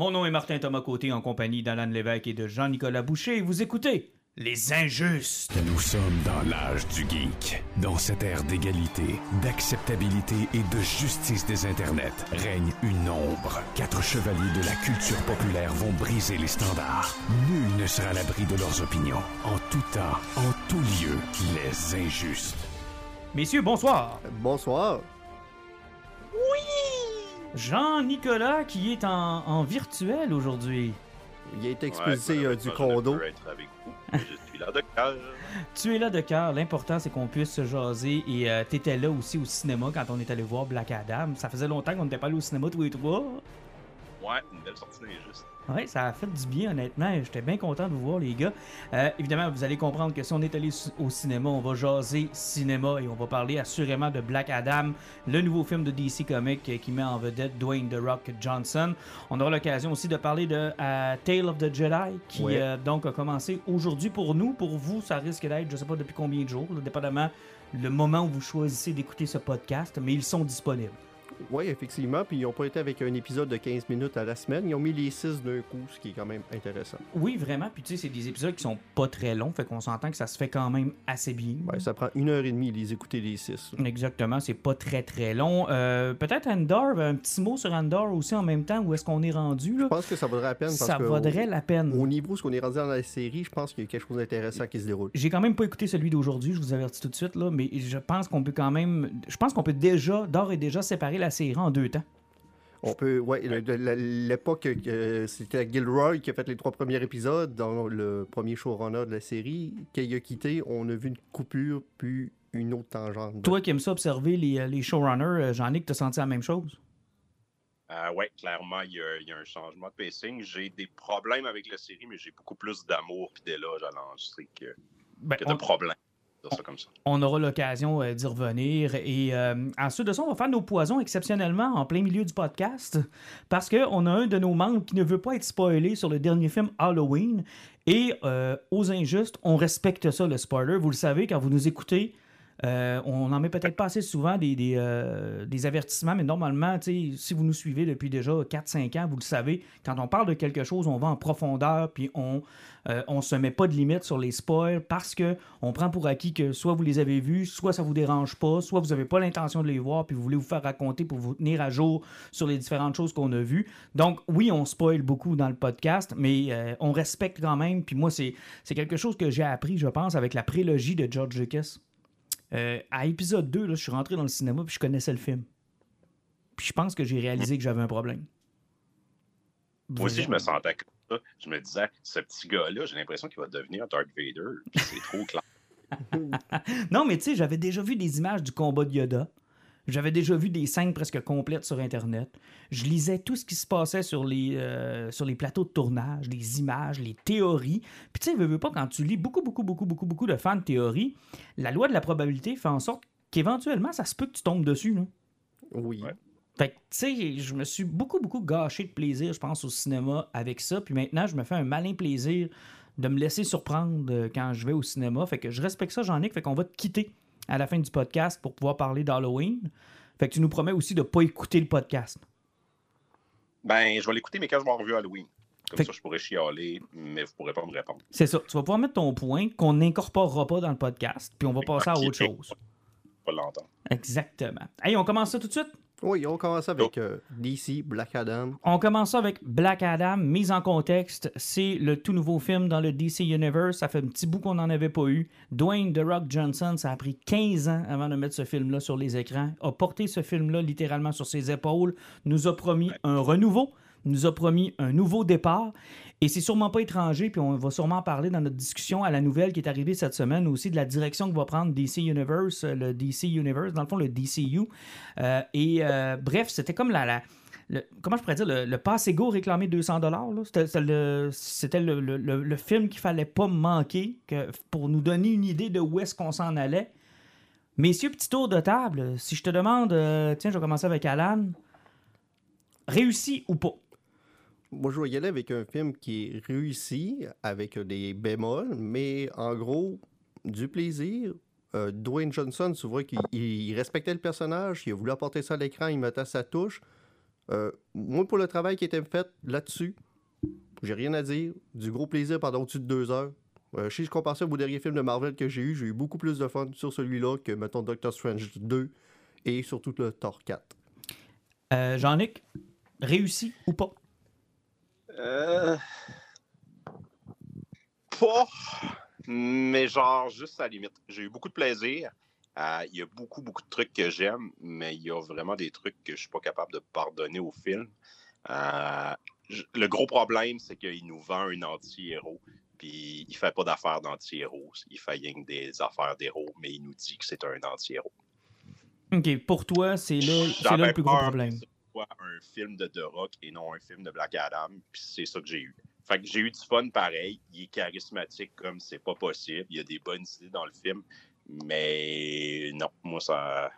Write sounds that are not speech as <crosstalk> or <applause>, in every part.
Mon nom est Martin Thomas Côté en compagnie d'Alan Lévesque et de Jean-Nicolas Boucher. Et vous écoutez Les Injustes. Nous sommes dans l'âge du geek. Dans cette ère d'égalité, d'acceptabilité et de justice des internets, règne une ombre. Quatre chevaliers de la culture populaire vont briser les standards. Nul ne sera à l'abri de leurs opinions. En tout temps, en tout lieu, les injustes. Messieurs, bonsoir. Bonsoir. Jean-Nicolas qui est en, en virtuel aujourd'hui. Il a été expulsé Ouais, euh, du je condo. ne peux être avec vous, mais je suis là de cœur. <laughs> Tu es là de cœur. L'important, c'est qu'on puisse se jaser. Et euh, t'étais là aussi au cinéma quand on est allé voir Black Adam. Ça faisait longtemps qu'on n'était pas allé au cinéma tous les trois. Ouais, une belle sortie d'injuste. Ouais, ça a fait du bien, honnêtement. J'étais bien content de vous voir, les gars. Euh, évidemment, vous allez comprendre que si on est allé au cinéma, on va jaser cinéma et on va parler assurément de Black Adam, le nouveau film de DC Comics qui met en vedette Dwayne The Rock Johnson. On aura l'occasion aussi de parler de euh, Tale of the Jedi qui euh, donc a commencé aujourd'hui pour nous. Pour vous, ça risque d'être, je sais pas depuis combien de jours, dépendamment le moment où vous choisissez d'écouter ce podcast, mais ils sont disponibles. Oui, effectivement. Puis ils n'ont pas été avec un épisode de 15 minutes à la semaine. Ils ont mis les 6 d'un coup, ce qui est quand même intéressant. Oui, vraiment. Puis tu sais, c'est des épisodes qui sont pas très longs, fait qu'on s'entend que ça se fait quand même assez bien. Ouais, ça prend une heure et demie les écouter les 6. Exactement, c'est pas très très long. Euh, Peut-être Andor, un petit mot sur Andor aussi en même temps, où est-ce qu'on est rendu là? Je pense que ça vaudrait la peine. Parce Ça que vaudrait au, la peine. au niveau ce qu'on est rendu dans la série, je pense qu'il y a quelque chose d'intéressant qui se déroule. J'ai quand même pas écouté celui d'aujourd'hui, je vous avertis tout de suite là, mais je pense qu'on peut quand même, je pense qu'on peut déjà, d'ores et déjà séparer la série en deux temps. On peut, ouais, l'époque, euh, c'était Gilroy qui a fait les trois premiers épisodes dans le premier showrunner de la série. Quand il a quitté, on a vu une coupure puis une autre tangente. Toi qui aimes ça observer les, euh, les showrunners, euh, Jean-Nic, t'as senti la même chose? Euh, ouais, clairement, il y, a, il y a un changement de pacing. J'ai des problèmes avec la série, mais j'ai beaucoup plus d'amour et d'éloge à l'enregistrer que, Ben, que on- de problèmes. On aura l'occasion euh, d'y revenir. Et euh, ensuite de ça, on va faire nos poisons exceptionnellement en plein milieu du podcast parce qu'on a un de nos membres qui ne veut pas être spoilé sur le dernier film Halloween. Et euh, aux injustes, on respecte ça, le spoiler. Vous le savez, quand vous nous écoutez, euh, on n'en met peut-être pas assez souvent des, euh, avertissements, mais normalement, si vous nous suivez depuis déjà 4-5 ans, vous le savez, quand on parle de quelque chose, on va en profondeur, puis on euh, on se met pas de limite sur les spoils parce que on prend pour acquis que soit vous les avez vus, soit ça vous dérange pas, soit vous n'avez pas l'intention de les voir, puis vous voulez vous faire raconter pour vous tenir à jour sur les différentes choses qu'on a vues. Donc, oui, on spoil beaucoup dans le podcast, mais euh, on respecte quand même. Puis moi, c'est quelque chose que j'ai appris, je pense, avec la prélogie de George Lucas. Euh, à épisode 2, là, je suis rentré dans le cinéma puis je connaissais le film. Puis je pense que j'ai réalisé que j'avais un problème. Moi aussi, je me sentais comme ça. Je me disais, ce petit gars-là, j'ai l'impression qu'il va devenir Darth Vader. C'est trop clair. <laughs> Non, mais tu sais, j'avais déjà vu des images du combat de Yoda. J'avais déjà vu des scènes presque complètes sur Internet. Je lisais tout ce qui se passait sur les, euh, sur les plateaux de tournage, les images, les théories. Puis tu sais, veux, veux pas, quand tu lis beaucoup, beaucoup, beaucoup, beaucoup, beaucoup de fans de théories, la loi de la probabilité fait en sorte qu'éventuellement, ça se peut que tu tombes dessus. Là. Oui. Ouais. Fait que, tu sais, je me suis beaucoup, beaucoup gâché de plaisir, je pense, au cinéma avec ça. Puis maintenant, je me fais un malin plaisir de me laisser surprendre euh, quand je vais au cinéma. Fait que je respecte ça, Jean-Nic. Fait qu'on va te quitter à la fin du podcast pour pouvoir parler d'Halloween. Fait que tu nous promets aussi de pas écouter le podcast. Ben, je vais l'écouter, mais quand je vais avoir vu Halloween. Comme Fait- ça, je pourrais chialer, mais vous pourrez pas me répondre. C'est ça. Tu vas pouvoir mettre ton point qu'on n'incorporera pas dans le podcast, puis on va passer à autre chose. Pas l'entendre. Exactement. Hey, on commence ça tout de suite? Oui, on commence avec euh, DC, Black Adam. On commence avec Black Adam, mise en contexte. C'est le tout nouveau film dans le DC Universe. Ça fait un petit bout qu'on n'en avait pas eu. Dwayne The Rock Johnson, ça a pris 15 ans avant de mettre ce film-là sur les écrans. A porté ce film-là littéralement sur ses épaules. Nous a promis un renouveau. Nous a promis un nouveau départ. Et c'est sûrement pas étranger, puis on va sûrement parler dans notre discussion à la nouvelle qui est arrivée cette semaine aussi de la direction que va prendre DC Universe, euh, le DC Universe, dans le fond le DCU. Euh, et euh, bref, c'était comme la, le- comment je pourrais dire, le, le pass égo réclamé 200 dollars. C'était le, film qu'il fallait pas manquer que, pour nous donner une idée de où est-ce qu'on s'en allait. Messieurs, petit tour de table. Si je te demande, tiens, je vais commencer avec Alan. Réussi ou pas? Moi, je vais y aller avec un film qui est réussi, avec des bémols, mais en gros, du plaisir. Euh, Dwayne Johnson, tu vois qu'il il respectait le personnage, il a voulu apporter ça à l'écran, il mettait sa touche. Euh, moi, pour le travail qui était fait là-dessus, j'ai rien à dire. Du gros plaisir pendant au-dessus de deux heures. Euh, si je compare ça au dernier film de Marvel que j'ai eu, j'ai eu beaucoup plus de fun sur celui-là que, mettons, Doctor Strange 2 et surtout le Thor 4. Euh, Jean-Nic, réussi ou pas? Euh... Pas, mais genre juste à la limite. J'ai eu beaucoup de plaisir. Euh, Il y a beaucoup, beaucoup de trucs que j'aime, mais il y a vraiment des trucs que je suis pas capable de pardonner au film. Euh, le gros problème, c'est qu'il nous vend un anti-héros, puis il fait pas d'affaires d'anti-héros. Il fait rien des affaires d'héros, mais il nous dit que c'est un anti-héros. OK, pour toi, c'est là, le plus gros problème. Un film de The Rock et non un film de Black Adam, c'est ça que j'ai eu. Fait que j'ai eu du fun pareil. Il est charismatique comme c'est pas possible. Il y a des bonnes idées dans le film, mais non, moi ça.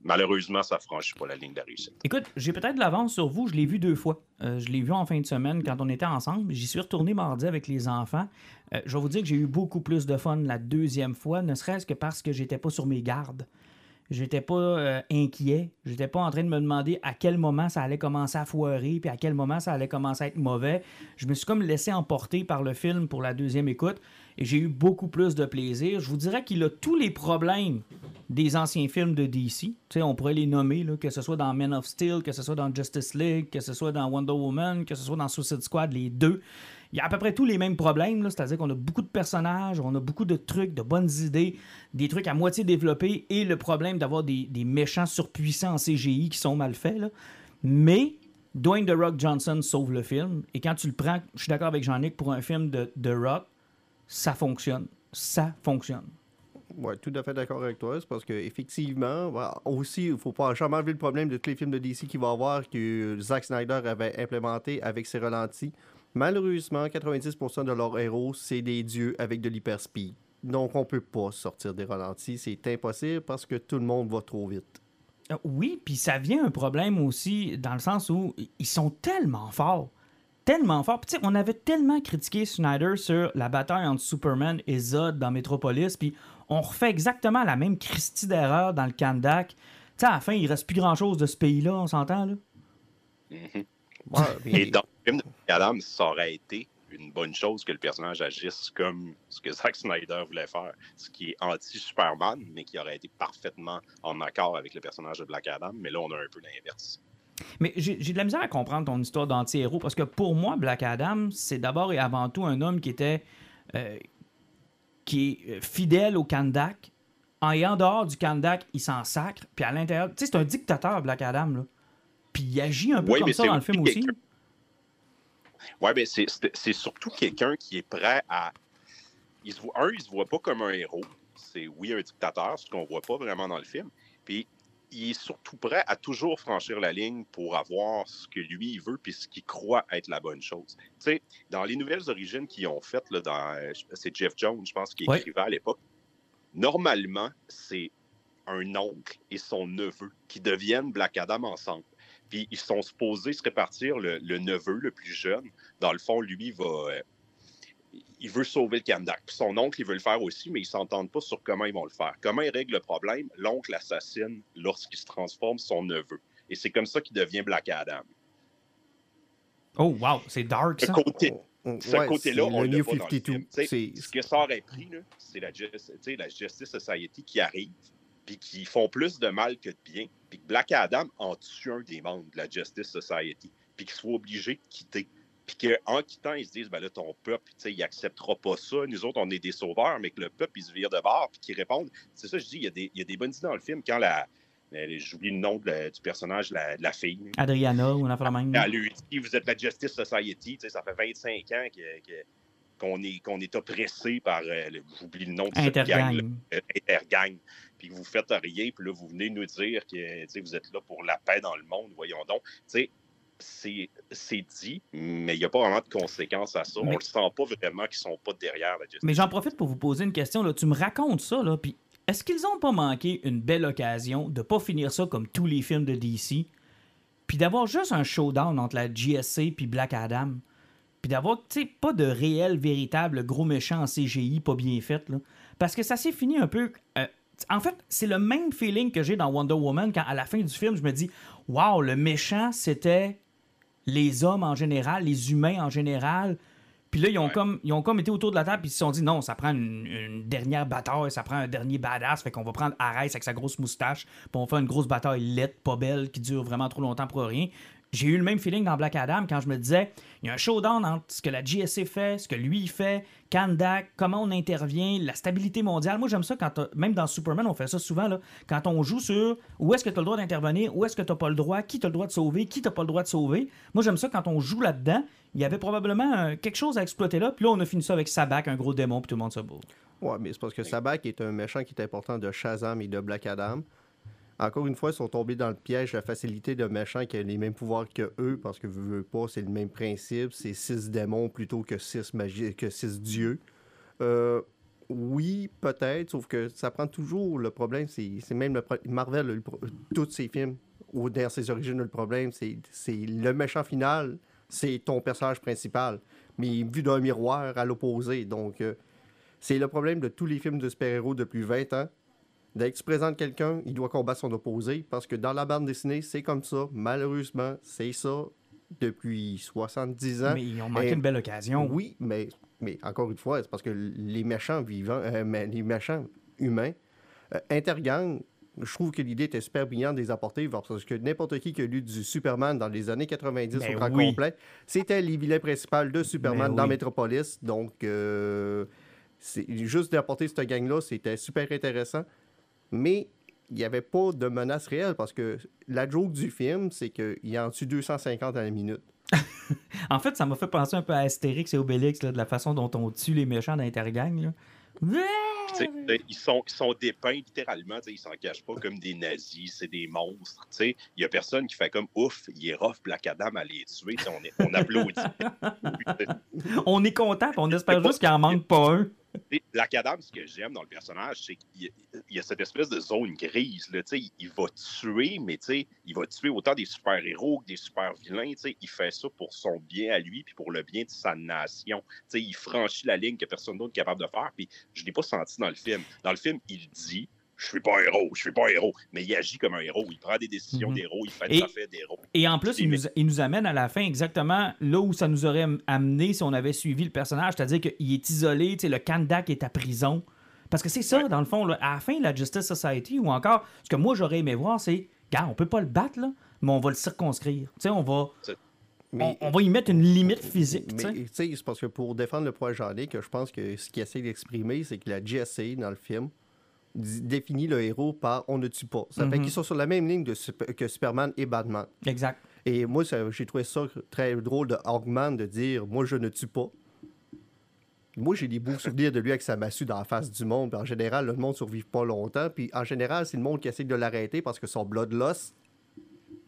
Malheureusement, ça franchit pas la ligne de la réussite. Écoute, j'ai peut-être de l'avance sur vous. Je l'ai vu deux fois. Euh, je l'ai vu en fin de semaine quand on était ensemble. J'y suis retourné mardi avec les enfants. Euh, je vais vous dire que j'ai eu beaucoup plus de fun la deuxième fois, ne serait-ce que parce que j'étais pas sur mes gardes. J'étais pas euh, inquiet. J'étais pas en train de me demander à quel moment ça allait commencer à foirer, puis à quel moment ça allait commencer à être mauvais. Je me suis comme laissé emporter par le film pour la deuxième écoute et j'ai eu beaucoup plus de plaisir. Je vous dirais qu'il a tous les problèmes des anciens films de DC. On pourrait les nommer, que ce soit dans Men of Steel, que ce soit dans Justice League, que ce soit dans Wonder Woman, que ce soit dans Suicide Squad, les deux. Il y a à peu près tous les mêmes problèmes, c'est-à-dire qu'on a beaucoup de personnages, on a beaucoup de trucs, de bonnes idées, des trucs à moitié développés et le problème d'avoir des, méchants surpuissants en CGI qui sont mal faits. Mais Dwayne The Rock Johnson sauve le film et quand tu le prends, je suis d'accord avec Jean-Nic, pour un film de The Rock, ça fonctionne. Ça fonctionne. Ouais, tout à fait d'accord avec toi. C'est parce qu'effectivement, aussi, il ne faut pas jamais enlever le problème de tous les films de DC qu'il va avoir que Zack Snyder avait implémenté avec ses ralentis. Malheureusement, 90% de leurs héros, c'est des dieux avec de l'hyperspeed. Donc, on peut pas sortir des ralentis. C'est impossible parce que tout le monde va trop vite. Euh, Oui, puis ça vient un problème aussi dans le sens où ils sont tellement forts. Tellement forts. Puis tu sais, on avait tellement critiqué Snyder sur la bataille entre Superman et Zod dans Metropolis, puis on refait exactement la même Christie d'erreur dans le Kandak. Tu sais, à la fin, il reste plus grand-chose de ce pays-là, on s'entend, là? Ouais, Et le film de Black Adam, ça aurait été une bonne chose que le personnage agisse comme ce que Zack Snyder voulait faire, ce qui est anti-Superman, mais qui aurait été parfaitement en accord avec le personnage de Black Adam. Mais là, on a un peu l'inverse. Mais j'ai de la misère à comprendre ton histoire d'anti-héros parce que pour moi, Black Adam, c'est d'abord et avant tout un homme qui était. euh, qui est euh, fidèle au Kandak. En en dehors du Kandak, il s'en sacre. Puis à l'intérieur. Tu sais, c'est un dictateur, Black Adam, là. Puis il agit un peu Oui, comme ça dans le film aussi. Ouais, mais c'est- c'est surtout quelqu'un qui est prêt à. Il se voit, un, il se voit pas comme un héros. C'est, oui, un dictateur, ce qu'on voit pas vraiment dans le film. Puis, il est surtout prêt à toujours franchir la ligne pour avoir ce que lui, il veut, puis ce qu'il croit être la bonne chose. Tu sais, dans les nouvelles origines qu'ils ont faites, là, dans, euh, c'est Jeff Jones, je pense, qui Ouais. écrivait à l'époque. Normalement, c'est un oncle et son neveu qui deviennent Black Adam ensemble. Puis ils sont supposés se répartir le, le neveu le plus jeune. Dans le fond, lui, va. euh, il veut sauver le Kandak. Puis son oncle, il veut le faire aussi, mais ils s'entendent pas sur comment ils vont le faire. Comment ils règlent le problème? L'oncle assassine lorsqu'il se transforme son neveu. Et c'est comme ça qu'il devient Black Adam. Oh, wow, c'est dark, Ce ça. côté, Oh, ce ouais, côté-là, on le New pas dans le 52. film. Tu sais, C'est- Ce que ça aurait pris, c'est la, la Justice Society qui arrive, puis qui font plus de mal que de bien, puis que Black Adam en tue un des membres de la Justice Society, puis qu'il soit obligé de quitter. Puis qu'en quittant, ils se disent, ben là, ton peuple, tu sais, il acceptera pas ça. Nous autres, on est des sauveurs, mais que le peuple, il se vire de bord, puis qu'ils répondent. C'est ça, je dis, il y, a des, il y a des bonnes idées dans le film. Quand la. la- J'oublie le nom de la- du personnage, la- de la fille. Adriana ou une affaire de même. Elle lui dit Vous êtes la Justice Society. Tu sais, ça fait 25 ans qu'on est, qu'on est oppressé par. euh, J'oublie le nom de cette gang Intergang. Puis que vous faites rien, puis là, vous venez nous dire que vous êtes là pour la paix dans le monde. Voyons donc. Tu sais, c'est dit, mais il n'y a pas vraiment de conséquences à ça. Mais- On le sent pas vraiment qu'ils sont pas derrière la Justice Mais j'en profite pour vous poser une question. Là. Tu me racontes ça, là, puis est-ce qu'ils ont pas manqué une belle occasion de pas finir ça comme tous les films de DC, puis d'avoir juste un showdown entre la GSC puis Black Adam, puis d'avoir, tu sais, pas de réel, véritable gros méchant en CGI pas bien fait, là? Parce que ça s'est fini un peu euh, En fait, c'est le même feeling que j'ai dans Wonder Woman quand à la fin du film, je me dis Waouh, le méchant, c'était les hommes en général, les humains en général. Puis là, ils ont, Ouais. comme, ils ont comme été autour de la table, puis ils se sont dit non, ça prend une, une dernière bataille, ça prend un dernier badass, fait qu'on va prendre Arès avec sa grosse moustache, puis on va faire une grosse bataille laide, pas belle, qui dure vraiment trop longtemps pour rien. J'ai eu le même feeling dans Black Adam quand je me disais, il y a un showdown entre ce que la GSC fait, ce que lui il fait, Kandak, comment on intervient, la stabilité mondiale. Moi, j'aime ça quand, t'as- même dans Superman, on fait ça souvent, là, quand on joue sur où est-ce que tu as le droit d'intervenir, où est-ce que tu pas le droit, qui tu le droit de sauver, qui t'as pas le droit de sauver. Moi, j'aime ça quand on joue là-dedans. Il y avait probablement euh, quelque chose à exploiter là, puis là, on a fini ça avec Sabak, un gros démon, puis tout le monde se bourre. Ouais, mais c'est parce que Sabak est un méchant qui est important de Shazam et de Black Adam. Encore une fois, ils sont tombés dans le piège la facilité de méchant qui a les mêmes pouvoirs que eux, parce que veux, veux pas, c'est le même principe. C'est six démons plutôt que six, que dieux. Euh, oui, peut-être, sauf que ça prend toujours le problème. C'est même le Marvel, tous ses films, ou dans ses origines, le problème, c'est c'est le méchant final, c'est ton personnage principal, mais vu d'un miroir à l'opposé. Donc, euh, c'est le problème de tous les films de super-héros depuis 20 ans. Dès que tu présentes quelqu'un, il doit combattre son opposé parce que dans la bande dessinée, c'est comme ça. Malheureusement, c'est ça depuis 70 ans. Mais ils ont manqué Et- une belle occasion. Oui, mais, mais encore une fois, c'est parce que les méchants vivants, euh, mais les méchants humains, euh, intergang, je trouve que l'idée était super brillante de les apporter parce que n'importe qui qui a lu du Superman dans les années 90 Ben au grand oui. complet, c'était les vilains principaux de Superman Ben dans oui. Metropolis. Donc, euh, c'est juste d'apporter cette gang-là, c'était super intéressant. Mais il n'y avait pas de menace réelle parce que la joke du film, c'est qu'il en tue 250 à la minute. <laughs> En fait, ça m'a fait penser un peu à Astérix et Obélix, là, de la façon dont on tue les méchants d'Intergang. là. Tu sais, t'sais, Ils sont, ils sont dépeints littéralement, ils s'en cachent pas comme des nazis, c'est des monstres. Il y a personne qui fait comme ouf, il est rough Black Adam à les tuer. On, est, on applaudit. <laughs> On est content, on espère juste qu'il en manque pas un. T'sais, Black Adam, ce que j'aime dans le personnage, c'est qu'il y a- cette espèce de zone grise. Là, il, il va tuer, mais il va tuer autant des super-héros que des super-vilains. Il fait ça pour son bien à lui puis pour le bien de sa nation. T'sais, il franchit la ligne que personne d'autre n'est capable de faire. Puis je ne l'ai pas senti dans le film. Dans le film, il dit Je suis pas un héros, je suis pas un héros. Mais il agit comme un héros. Il prend des décisions Mhm. d'héros, il fait des affaires d'héros. Et en plus, il nous, il nous amène à la fin exactement là où ça nous aurait am- amené si on avait suivi le personnage, c'est-à-dire qu'il est isolé, tu sais, le Kandak est à prison. Parce que c'est ça, Ouais. dans le fond, là, à la fin, la Justice Society, ou encore, ce que moi j'aurais aimé voir, c'est, gars, on peut pas le battre, là, mais on va le circonscrire. Tu sais, on va, Mais, on, on va y mettre une limite physique. Mais c'est parce que pour défendre le projet en ligne, que je pense que ce qu'il essaie d'exprimer, c'est que la GSA dans le film définit le héros par on ne tue pas. Ça fait Mhm. qu'ils sont sur la même ligne de que Superman et Batman. Exact. Et moi, ça- j'ai trouvé ça très drôle de Hawkman de dire moi je ne tue pas. Moi, j'ai des beaux souvenirs de lui avec sa massue dans la face du monde. Puis en général, le monde ne survive pas longtemps. Puis en général, c'est le monde qui essaie de l'arrêter parce que son bloodlust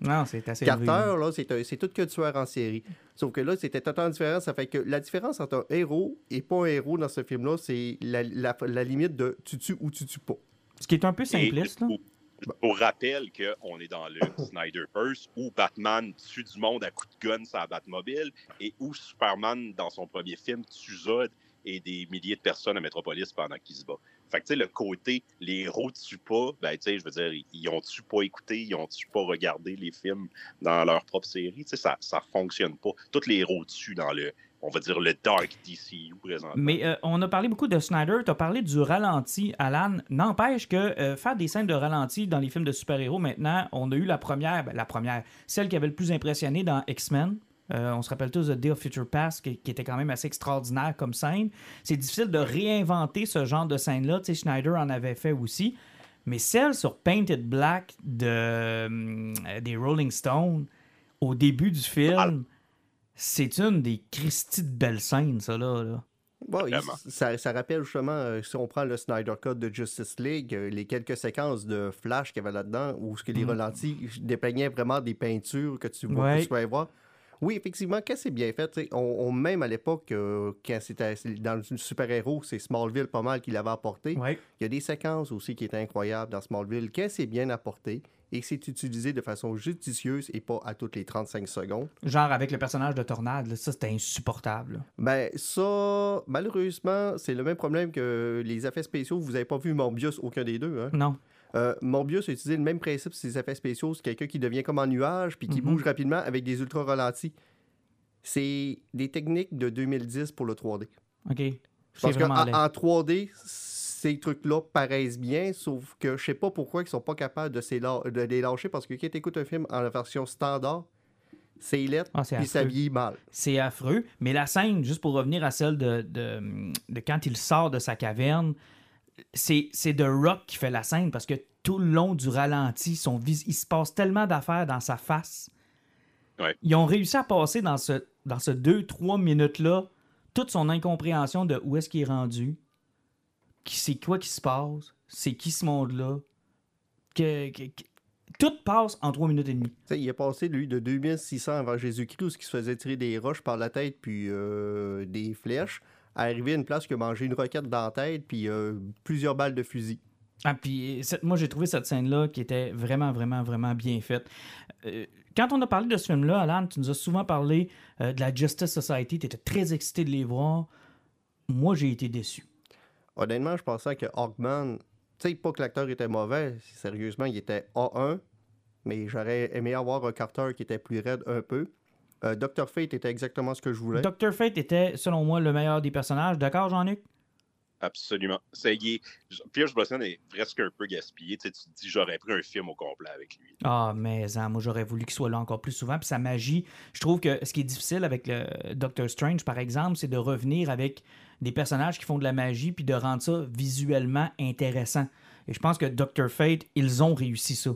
Non, c'est assez Carter, élevé. là, c'est tout que tueur en série. Sauf que là, c'était totalement différent. Ça fait que la différence entre un héros et pas un héros dans ce film-là, c'est la, la- la limite de tu tues ou tu tues pas. Ce qui est un peu simpliste, là. Et pour, pour rappel qu'on est dans le Snyderverse où Batman tue du monde à coups de gun sur la Batmobile et où Superman, dans son premier film, tue Zod et des milliers de personnes à Metropolis pendant qu'il se bat. Fait que, le côté, les héros tuent pas, ben, tu sais, je veux dire, ils ont-tu pas écouté, ils ont-tu pas regardé les films dans leur propre série? Tu sais, ça, ça fonctionne pas. Tous les héros tuent dans le, on va dire, le Dark DCU présentement. Mais euh, on a parlé beaucoup de Snyder, tu as parlé du ralenti, Alan. N'empêche que euh, faire des scènes de ralenti dans les films de super-héros maintenant, on a eu la première, ben, la première, celle qui avait le plus impressionné dans X-Men. Euh, on se rappelle tous de Day of Future Past, qui, qui était quand même assez extraordinaire comme scène. C'est difficile de réinventer ce genre de scène-là. Tu sais, Schneider en avait fait aussi. Mais celle sur Painted Black de, euh, des Rolling Stones, au début du film, c'est une des Christie de belles scènes, ça, là. là. Bon, il- Vraiment. ça, ça rappelle justement, euh, si on prend le Snyder Cut de Justice League, euh, les quelques séquences de Flash qu'il y avait là-dedans, où ce que les Mm. ralentis dépeignaient vraiment des peintures que tu, vois, Ouais. que tu pouvais voir. Oui, effectivement, quand c'est bien fait, on, on- même à l'époque, euh, quand c'était dans le super-héros, c'est Smallville pas mal qui l'avait apporté. Ouais. Il y a des séquences aussi qui étaient incroyables dans Smallville. Quand c'est bien apporté, et que c'est utilisé de façon judicieuse et pas à toutes les 35 secondes. Genre avec le personnage de Tornade, là, ça c'était insupportable. Ben, ça, malheureusement, c'est le même problème que les effets spéciaux. Vous avez pas vu Morbius, aucun des deux. Hein? Non. Euh, Morbius a utilisé le même principe sur ses effets spéciaux. C'est quelqu'un qui devient comme en nuage puis qui Mhm. bouge rapidement avec des ultra ralentis. C'est des techniques de 2010 pour le 3D. OK. Qu'en en 3D, ces trucs-là paraissent bien, sauf que je sais pas pourquoi ils sont pas capables de, les lâcher parce que quand tu écoutes un film en version standard, c'est lettre Ah, puis ça vieillit mal. C'est affreux. Mais la scène, juste pour revenir à celle de, de, de quand il sort de sa caverne, c'est c'est The Rock qui fait la scène parce que tout le long du ralenti, son vis- il se passe tellement d'affaires dans sa face. Ouais. Ils ont réussi à passer dans ce, dans ce 2-3 minutes-là toute son incompréhension de où est-ce qu'il est rendu, qui c'est quoi qui se passe, c'est qui ce monde-là. Que, que- que- Tout passe en 3 minutes et demie. Il est passé, lui, de 2600 avant Jésus-Christ, où il se faisait tirer des roches par la tête puis euh, des flèches, à arriver à une place qui a mangé une roquette dans la tête puis euh, plusieurs balles de fusil. Ah, puis cette- moi, j'ai trouvé cette scène-là qui était vraiment, vraiment, vraiment bien faite. Euh, quand on a parlé de ce film-là, Alan, tu nous as souvent parlé euh, de la Justice Society. Tu étais très excité de les voir. Moi, j'ai été déçu. Honnêtement, je pensais que Hawkman, tu sais, pas que l'acteur était mauvais, sérieusement, il était A1, mais j'aurais aimé avoir un Carter qui était plus raide un peu. Euh, Dr. Fate était exactement ce que je voulais. Dr. Fate était, selon moi, le meilleur des personnages. D'accord, Jean-Luc? Absolument. Ça y est. Pierce Brosnan est presque un peu gaspillé. Tu, sais, tu te dis, j'aurais pris un film au complet avec lui. Ah, mais hein, moi, j'aurais voulu qu'il soit là encore plus souvent. Puis sa magie, je trouve que ce qui est difficile avec le Doctor Strange, par exemple, c'est de revenir avec des personnages qui font de la magie puis de rendre ça visuellement intéressant. Et je pense que Doctor Fate, ils ont réussi ça.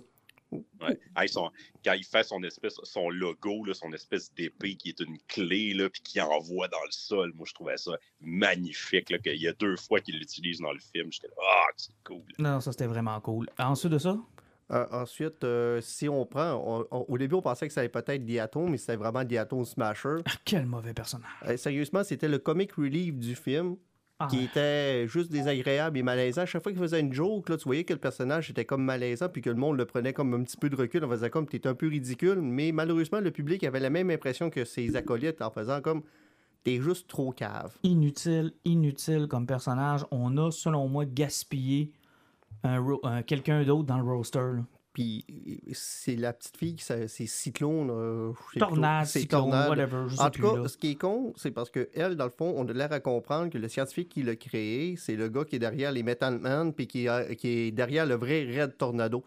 Ouais. Hey, son- quand il fait son espèce, son logo, là, son espèce d'épée qui est une clé, là, puis qui envoie dans le sol, moi je trouvais ça magnifique. Là, qu'il y a deux fois qu'il l'utilise dans le film. J'étais là, ah, c'est cool. Non, ça c'était vraiment cool. Ensuite de ça, Euh, ensuite, euh, si on prend, on- on- au début, on pensait que ça allait peut-être Diatom, mais c'était vraiment Diatom Smasher. ah, quel mauvais personnage. Euh, sérieusement, c'était le comic relief du film Ah, qui était juste désagréable et malaisant. À chaque fois qu'il faisait une joke, là, tu voyais que le personnage était comme malaisant puis que le monde le prenait comme un petit peu de recul. On faisait comme t'es un peu ridicule, mais malheureusement, le public avait la même impression que ses acolytes en faisant comme t'es juste trop cave. Inutile, inutile comme personnage. On a, selon moi, gaspillé un ro- un- quelqu'un d'autre dans le roster. là. Puis c'est la petite fille, c'est Cyclone. euh, Tornade. C'est cyclone, Tornade. whatever, je sais En tout cas, là. ce qui est con, c'est parce que elle, dans le fond, on a l'air à comprendre que le scientifique qui l'a créé, c'est le gars qui est derrière les Metal Man, puis qui, a- qui est derrière le vrai Red Tornado.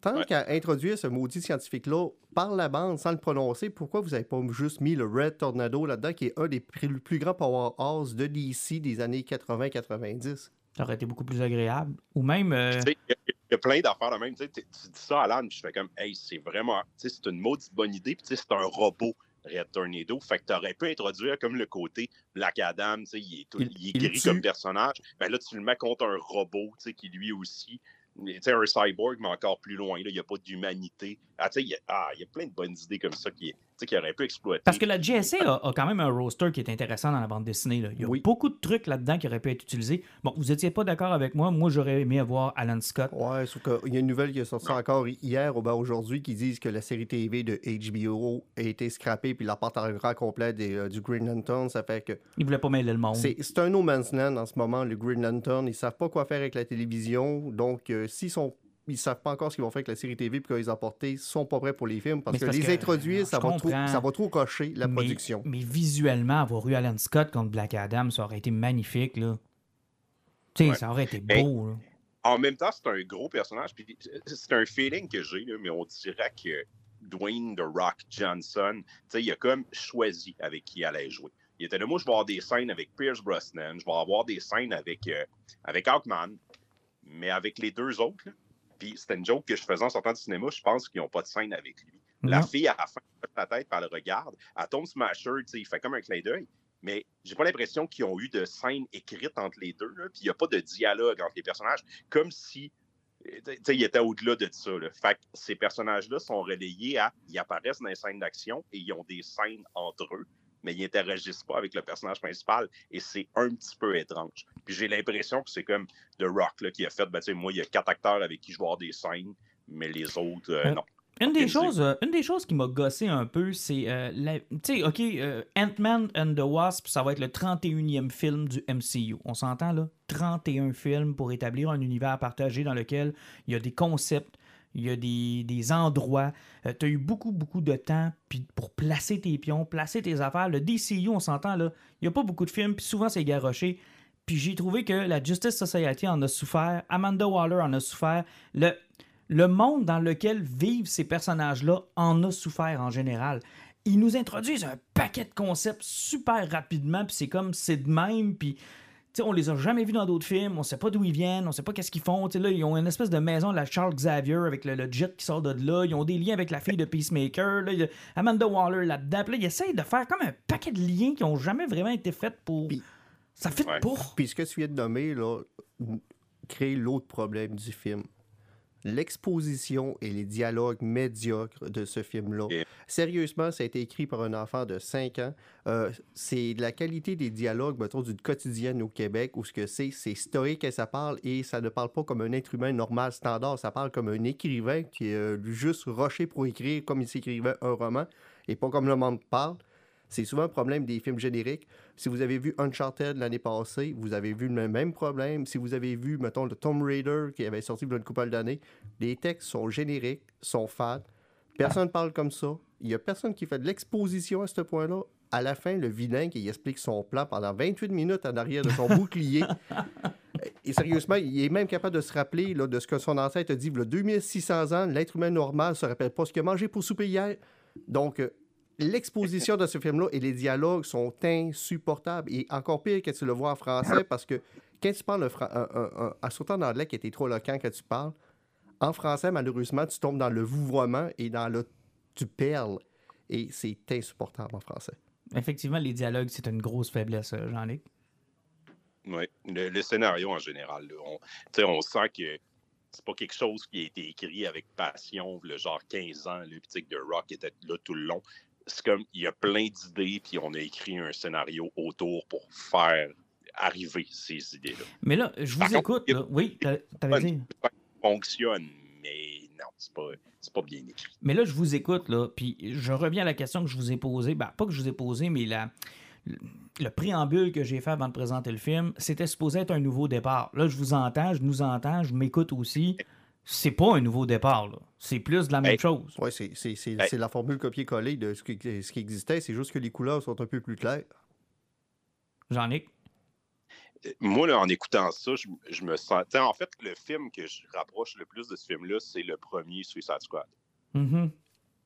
Tant Ouais. qu'à introduire ce maudit scientifique-là par la bande sans le prononcer, pourquoi vous avez pas juste mis le Red Tornado là-dedans, qui est un des plus, plus grands powerhouses de DC des années 80-90? Ça aurait été beaucoup plus agréable. Ou même. euh, Tu sais, Il y, a- plein d'affaires de même. Tu sais, tu- tu dis ça à puis je fais comme, hey, c'est vraiment, tu sais, c'est une maudite bonne idée, puis tu sais, c'est un robot. Red Tornado, fait que t'aurais pu introduire comme le côté Black Adam, tu sais, il est, tout- Il- il est il gris tue. comme personnage, ben là tu le mets contre un robot, tu sais, qui lui aussi, tu sais, un cyborg, mais encore plus loin, là, il n'y a pas d'humanité. Ah, tu sais, il y a, ah, il y a plein de bonnes idées comme ça qui, tu sais, qui auraient pu exploiter. Parce que la GSA a, a quand même un roster qui est intéressant dans la bande dessinée. là. Il y a Oui. beaucoup de trucs là-dedans qui auraient pu être utilisés. Bon, vous étiez pas d'accord avec moi. Moi, j'aurais aimé avoir Alan Scott. Ouais, sauf qu'il y a une nouvelle qui est sortie encore hier ou ben aujourd'hui qui disent que la série TV de HBO a été scrappée puis la part en grand complet des, euh, du Green Lantern. Ça fait que Il voulait pas mêler le monde. c'est c'est un no man's land en ce moment, le Green Lantern. Ils savent pas quoi faire avec la télévision. Donc, euh, s'ils sont. Ils savent pas encore ce qu'ils vont faire avec la série TV puis qu'ils ont apporté, ils sont pas prêts pour les films parce que parce les que, introduire, ça va, trop, ça va trop cocher la Mais- production. Mais, visuellement, avoir eu Alan Scott contre Black Adam, ça aurait été magnifique. là. Tu sais, Ouais. ça aurait été Mais- beau. là. En même temps, c'est un gros personnage. Puis c'est un feeling que j'ai, mais on dirait que Dwayne The Rock Johnson, tu sais, il a comme choisi avec qui il allait jouer. Il était là, moi, je vais avoir des scènes avec Pierce Brosnan, je vais avoir des scènes avec, euh, avec Hawkman, mais avec les deux autres, là, puis c'était une joke que je faisais en sortant du cinéma, je pense qu'ils n'ont pas de scène avec lui. La fille, à la fin, la tête, elle le regarde. Elle tombe Smasher, il fait comme un clin d'œil. Mais j'ai pas l'impression qu'ils ont eu de scène écrite entre les deux. là, Puis il n'y a pas de dialogue entre les personnages. Comme si euh, tu sais, ils étaient au-delà de ça. Là. Fait que ces personnages-là sont relayés à. Ils apparaissent dans les scènes d'action et ils ont des scènes entre eux, mais ils n'interagissent pas avec le personnage principal. Et c'est un petit peu étrange. Puis j'ai l'impression que c'est comme The Rock là, qui a fait ben, moi, il y a quatre acteurs avec qui je vais avoir des scènes. mais les autres, euh, Euh, non. Une des, choses, euh, une des choses qui m'a gossé un peu, c'est. euh, tu sais, OK, euh, Ant-Man and the Wasp, ça va être le 31e film du MCU. On s'entend, là? 31 films pour établir un univers partagé dans lequel il y a des concepts, il y a des, endroits. tu as eu beaucoup, beaucoup de temps pour placer tes pions, placer tes affaires. Le DCU, on s'entend, là, il n'y a pas beaucoup de films, puis souvent, c'est garoché. Puis j'ai trouvé que la Justice Society en a souffert, Amanda Waller en a souffert, le, le monde dans lequel vivent ces personnages-là en a souffert en général. Ils nous introduisent un paquet de concepts super rapidement, puis c'est comme c'est de même, puis tu sais, on les a jamais vus dans d'autres films, on sait pas d'où ils viennent, on sait pas qu'est-ce qu'ils font. Là, ils ont une espèce de maison de la Charles Xavier avec le, le jet qui sort de là, ils ont des liens avec la fille de Peacemaker, là, il y a Amanda Waller là-dedans, puis là, ils essayent de faire comme un paquet de liens qui ont jamais vraiment été faits pour. Puis- Ça fait Ouais. pas. Puis ce que tu viens de nommer, là, crée l'autre problème du film. L'exposition et les dialogues médiocres de ce film-là. Sérieusement, ça a été écrit par un enfant de 5 ans. Euh, c'est de la qualité des dialogues, mettons, d'une quotidienne au Québec, où ce que c'est, c'est stoïque et ça parle, et ça ne parle pas comme un être humain normal, standard. Ça parle comme un écrivain qui est euh, juste roché pour écrire comme il s'écrivait un roman, et pas comme le monde parle. C'est souvent un problème des films génériques. Si vous avez vu Uncharted l'année passée, vous avez vu le même problème. Si vous avez vu, mettons, le Tomb Raider qui avait sorti il y a une couple d'années, les textes sont génériques, sont fades. Personne ne parle comme ça. Il n'y a personne qui fait de l'exposition à ce point-là. À la fin, le vilain qui explique son plan pendant 28 minutes en arrière de son <laughs> bouclier. Et sérieusement, il est même capable de se rappeler là, de ce que son ancêtre a dit. Il y a 2600 ans, l'être humain normal ne se rappelle pas ce qu'il a mangé pour souper hier. Donc, euh, l'exposition de ce film-là et les dialogues sont insupportables. Et encore pire que tu le vois en français, parce que quand tu parles le un, un- un- en anglais qui était trop loquent quand tu parles, en français, malheureusement, tu tombes dans le vouvoiement et dans le tu perles. Et c'est insupportable en français. Effectivement, les dialogues, c'est une grosse faiblesse, euh, Jean-Luc. Oui, le, le scénario en général, là, on, sent que c'est pas quelque chose qui a été écrit avec passion, le genre 15 ans, là, puis The Rock était là tout le long. C'est comme, il y a plein d'idées, puis on a écrit un scénario autour pour faire arriver ces idées-là. Mais là, je vous contre, écoute. a- là. Oui, t'a- t'avais dit. Fonctionne, mais non, c'est pas, c'est pas bien écrit. Mais là, je vous écoute, là, puis je reviens à la question que je vous ai posée. Ben, pas que je vous ai posée, mais la, le, le préambule que j'ai fait avant de présenter le film, c'était supposé être un nouveau départ. Là, je vous entends, je nous entends, je m'écoute aussi. C'est pas un nouveau départ, là. C'est plus de la même Hey. chose. Oui, c'est, c'est, c'est, Hey. c'est la formule copier-coller de ce qui, ce qui existait. C'est juste que les couleurs sont un peu plus claires. Jean-Luc? Euh, Moi, là, en écoutant ça, je, je me sais, En fait, le film que je rapproche le plus de ce film-là, c'est le premier Suicide Squad. Mhm.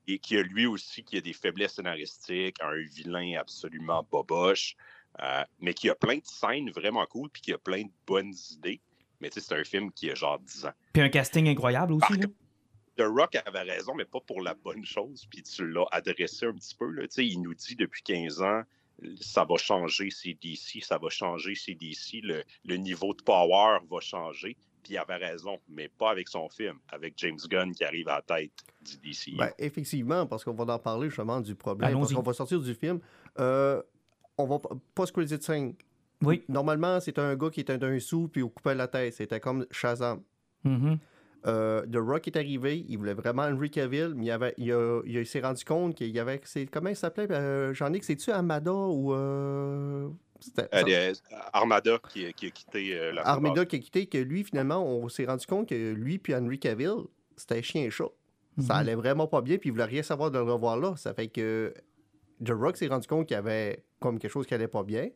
et qui a lui aussi qui a des faiblesses scénaristiques, un vilain absolument boboche, euh, mais qui a plein de scènes vraiment cool, puis qui a plein de bonnes idées. Mais tu sais, c'est un film qui a genre 10 ans. Puis un casting incroyable aussi, Par là. The Rock avait raison, mais pas pour la bonne chose, puis tu l'as adressé un petit peu. Là. Tu sais, Il nous dit depuis 15 ans, ça va changer CDC, ça va changer CDC, le, le niveau de power va changer. Puis il avait raison, mais pas avec son film, avec James Gunn qui arrive à la tête du DC. Ben, effectivement, parce qu'on va en parler justement du problème. Parce qu'on va sortir du film. Euh, on va post-credit 5. Oui. Normalement, c'était un gars qui était d'un sou puis on coupait la tête. C'était comme Shazam. Mhm. Euh, The Rock est arrivé, il voulait vraiment Henry Cavill, mais il, avait, il, a- il a- il s'est rendu compte qu'il y avait. c'est- comment il s'appelait? Euh, Jean-Nic, c'est-tu Amada ou. euh, c'était- Euh, des- Armada qui, qui a quitté euh, la Armida qui a quitté, que lui, finalement, on s'est rendu compte que lui puis Henry Cavill, c'était chien et chat. Ça Mhm. allait vraiment pas bien, puis il voulait rien savoir de le revoir là. Ça fait que The Rock s'est rendu compte qu'il y avait comme quelque chose qui allait pas bien.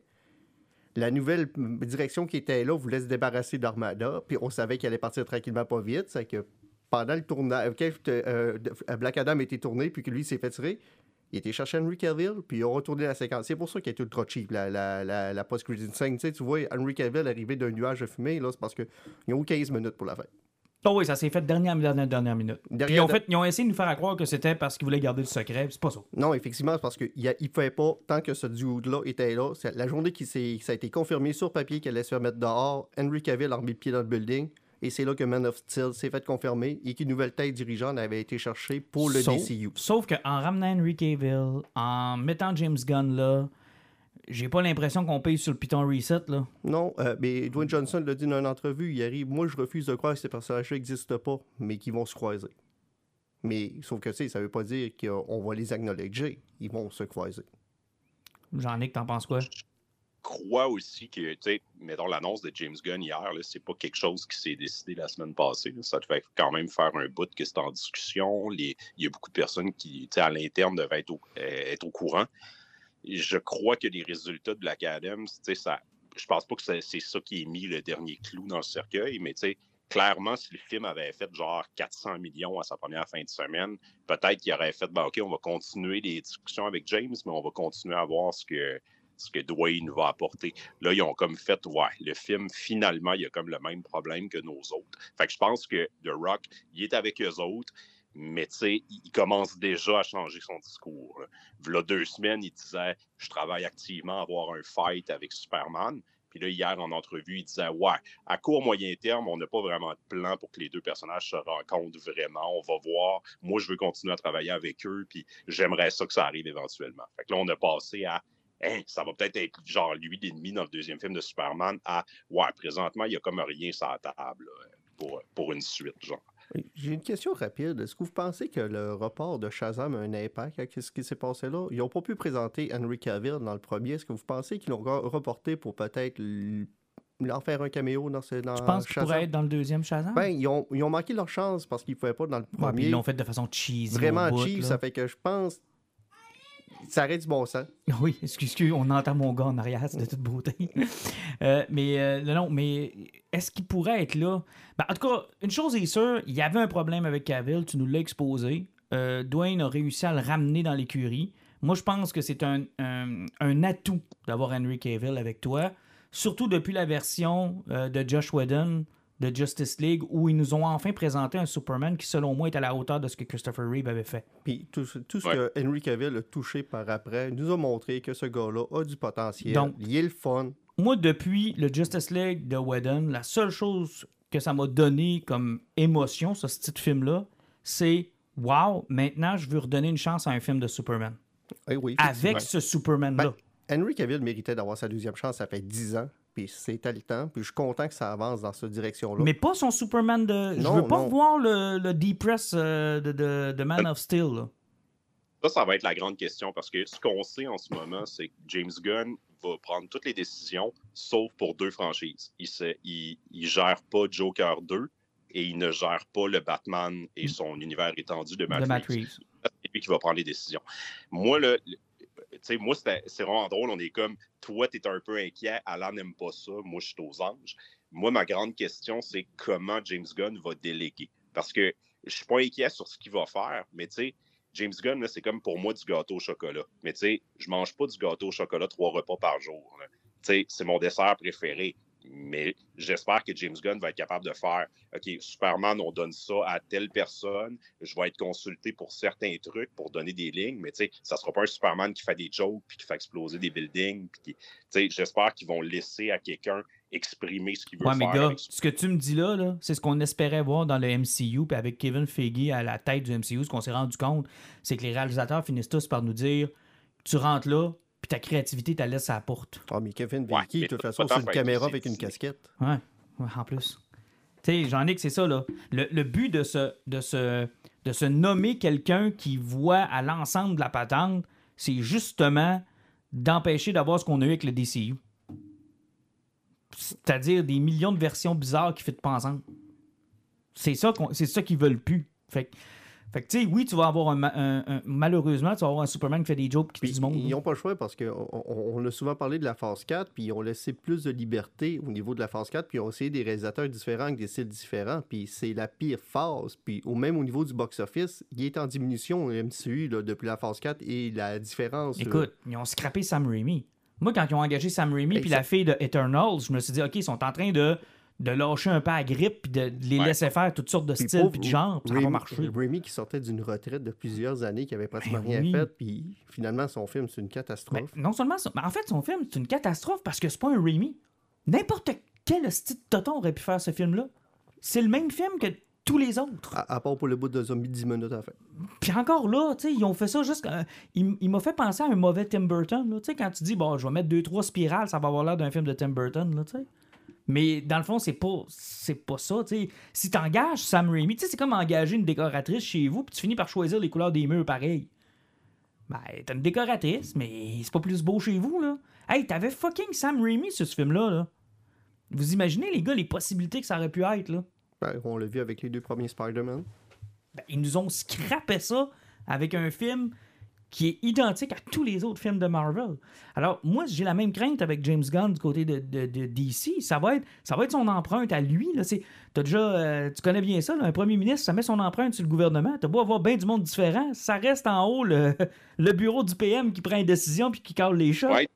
La nouvelle mm, direction qui était là voulait se débarrasser d'Armada, puis on savait qu'il allait partir tranquillement pas vite. C'est que pendant le tournage, euh, euh, Black Adam été tourné, puis que lui s'est fait tirer, il était chercher Henry Cavill, puis ils ont retourné la séquence. C'est pour ça qu'il est ultra cheap, la, la, la, post-credit scene. Tu sais, tu vois Henry Cavill arriver d'un nuage de fumée, là, c'est parce qu'ils ont eu 15 minutes pour la fin. Oh oui, ça s'est fait dernière, dernière, dernière minute. Puis ils, ont de- fait, ils ont essayé de nous faire croire que c'était parce qu'ils voulaient garder le secret. C'est pas ça. Non, effectivement, c'est parce qu'il ne pouvait pas, tant que ce dude-là était là, c'est la journée qui s'est- ça a été confirmé sur papier qu'elle allait se faire mettre dehors, Henry Cavill a remis le pied dans le building, et c'est là que Man of Steel s'est fait confirmer et qu'une nouvelle tête dirigeante avait été cherchée pour le sauf, DCU. Sauf qu'en ramenant Henry Cavill, en mettant James Gunn là, j'ai pas l'impression qu'on paye sur le Python Reset, là. Non, euh, mais Dwayne Johnson l'a dit dans une entrevue, il arrive, moi je refuse de croire que ces personnages-là n'existent pas, mais qu'ils vont se croiser. Mais sauf que ça veut pas dire qu'on va les acknowledger, ils vont se croiser. Jean-Nic, t'en penses quoi? crois aussi que, tu sais, mettons l'annonce de James Gunn hier, c'est pas quelque chose qui s'est décidé la semaine passée. Ça te fait quand même faire un bout que c'est en discussion. Il y a beaucoup de personnes qui, tu sais, à l'interne devaient être au, euh, être au courant. Je crois que les résultats de Black Adam, tu sais, ça, je pense pas que c'est ça qui est mis le dernier clou dans le cercueil, mais clairement, si le film avait fait genre 400 millions à sa première fin de semaine, peut-être qu'il aurait fait, ben, OK, on va continuer les discussions avec James, mais on va continuer à voir ce que, ce que Dwayne va apporter. Là, ils ont comme fait, ouais, le film, finalement, il a comme le même problème que nos autres. Fait je pense que The Rock, il est avec eux autres, mais tu sais, il commence déjà à changer son discours. Là. a deux semaines, il disait, je travaille activement à avoir un fight avec Superman. Puis là, hier, en entrevue, il disait Ouais, à court, moyen terme, on n'a pas vraiment de plan pour que les deux personnages se rencontrent vraiment. On va voir. Moi, je veux continuer à travailler avec eux, puis j'aimerais ça que ça arrive éventuellement. Fait que là, on a passé à Hein, ça va peut-être être genre lui l'ennemi dans le deuxième film de Superman à Ouais, présentement, il n'y a comme rien sur la table pour, pour une suite, genre. J'ai une question rapide. Est-ce que vous pensez que le report de Shazam a un impact à ce qui s'est passé là? Ils n'ont pas pu présenter Henry Cavill dans le premier. Est-ce que vous pensez qu'ils l'ont reporté pour peut-être en faire un caméo dans ce dans Je pense qu'il pourrait être dans le deuxième Shazam? Ben, ils ont, ils ont manqué leur chance parce qu'ils ne pouvaient pas dans le premier. ils l'ont fait de façon cheesy. Vraiment cheesy, ça fait que je pense ça arrête du bon sens. <laughs> Oui, excuse, on entend mon gars en arrière, c'est de toute beauté. Euh, mais euh, non, mais est-ce qu'il pourrait être là? Ben, en tout cas, une chose est sûre, il y avait un problème avec Cavill, tu nous l'as exposé. Euh, Dwayne a réussi à le ramener dans l'écurie. Moi, je pense que c'est un, un, atout d'avoir Henry Cavill avec toi, surtout depuis la version de Josh Whedon de Justice League où ils nous ont enfin présenté un Superman qui, selon moi, est à la hauteur de ce que Christopher Reeve avait fait. Puis tout, ce que Henry Cavill a touché par après nous a montré que ce gars-là a du potentiel. Donc, il est le fun. Moi, depuis le Justice League de Whedon, la seule chose que ça m'a donné comme émotion, ce petit film-là, c'est Wow, maintenant, je veux redonner une chance à un film de Superman. Eh oui, Avec ce Superman-là. Ben, Henry Cavill méritait d'avoir sa deuxième chance, ça fait 10 ans puis c'était le temps, puis je suis content que ça avance dans cette direction-là. Mais pas son Superman de... je veux pas voir le, le Deep Press euh, de, de, de, Man of Steel, Ça, ça va être la grande question, parce que ce qu'on sait en ce moment, c'est que James Gunn va prendre toutes les décisions, sauf pour deux franchises. Il ne il, il gère pas Joker 2 et il ne gère pas le Batman et son univers étendu de Matt, Reeves. C'est lui qui va prendre les décisions. Moi, le, sais, moi, c'est vraiment drôle. On est comme, toi, tu es un peu inquiet, Alan n'aime pas ça, moi, je suis aux anges. Moi, ma grande question, c'est comment James Gunn va déléguer? Parce que je suis pas inquiet sur ce qu'il va faire, mais tu sais, James Gunn, c'est comme pour moi du gâteau au chocolat. Mais tu sais, je mange pas du gâteau au chocolat trois repas par jour. C'est mon dessert préféré mais j'espère que James Gunn va être capable de faire OK, Superman, on donne ça à telle personne, je vais être consulté pour certains trucs, pour donner des lignes, mais tu sais, ça sera pas un Superman qui fait des jokes puis qui fait exploser des buildings. Puis j'espère qu'ils vont laisser à quelqu'un exprimer ce qu'il veut ouais, faire. Mais gars, ce que tu me dis là, là c'est ce qu'on espérait voir dans le MCU, puis avec Kevin Feige à la tête du MCU, ce qu'on s'est rendu compte, c'est que les réalisateurs finissent tous par nous dire tu rentres là, ta créativité, tu la laisses à la porte. Ah, mais Kevin Feige, de toute façon, c'est une caméra avec une casquette. Ouais, en plus. Tu sais, j'en ai que c'est ça, là. Le, but de se, de, se, de se nommer quelqu'un qui voit à l'ensemble de la patente, c'est justement d'empêcher d'avoir ce qu'on a eu avec le DCU. C'est-à-dire des millions de versions bizarres qui fait pas ensemble. C'est ça, c'est ça qu'ils veulent plus. Fait que fait que, tu sais, oui, tu vas avoir un, Malheureusement, tu vas avoir un Superman qui fait des jokes qui dit du monde. Ils n'ont pas le choix parce qu'on on, a souvent parlé de la phase 4, puis ils ont laissé plus de liberté au niveau de la phase 4, puis ils ont essayé des réalisateurs différents avec des styles différents, puis c'est la pire phase. Puis au même au niveau du box-office, il est en diminution, le MCU, là, depuis la phase 4, et la différence. Écoute, ils ont scrappé Sam Raimi. Moi, quand ils ont engagé Sam Raimi puis la fille de Eternals, je me suis dit, OK, ils sont en train de de lâcher un peu à grippe puis de, les laisser faire toutes sortes de styles puis de genres, ça va marcher. Remy qui sortait d'une retraite de plusieurs années, qui avait pratiquement ben rien fait, puis finalement son film c'est une catastrophe. Ben, non seulement ça, mais en fait son film c'est une catastrophe parce que c'est pas un Remy. N'importe quel style de Toton aurait pu faire ce film-là. C'est le même film que tous les autres. À, à part pour le bout de zombie 10 minutes à la fin. Puis encore là, tu sais, ils ont fait ça juste. il il m'a fait penser à un mauvais Tim Burton. là. Tu sais, quand tu dis, bon, je vais mettre deux, trois spirales, ça va avoir l'air d'un film de Tim Burton, là, tu sais. Mais dans le fond, c'est pas, c'est pas ça, tu sais. Si t'engages Sam Raimi, tu sais, c'est comme engager une décoratrice chez vous, puis tu finis par choisir les couleurs des murs pareil. Ben, t'as une décoratrice, mais c'est pas plus beau chez vous, là. Hey, t'avais fucking Sam Raimi sur ce film-là, là. Vous imaginez, les gars, les possibilités que ça aurait pu être, là? Ben, on l'a vu avec les deux premiers Spider-Man. Ben, ils nous ont scrappé ça avec un film qui est identique à tous les autres films de Marvel. Alors, moi, j'ai la même crainte avec James Gunn du côté de, de- de DC. Ça va, être, ça va être son empreinte à lui. Là. C'est, t'as déjà, euh, tu connais bien ça, là, un premier ministre, ça met son empreinte sur le gouvernement. T'as beau avoir bien du monde différent, ça reste en haut le, <laughs> le bureau du PM qui prend une décision puis qui cale les chats. Ouais.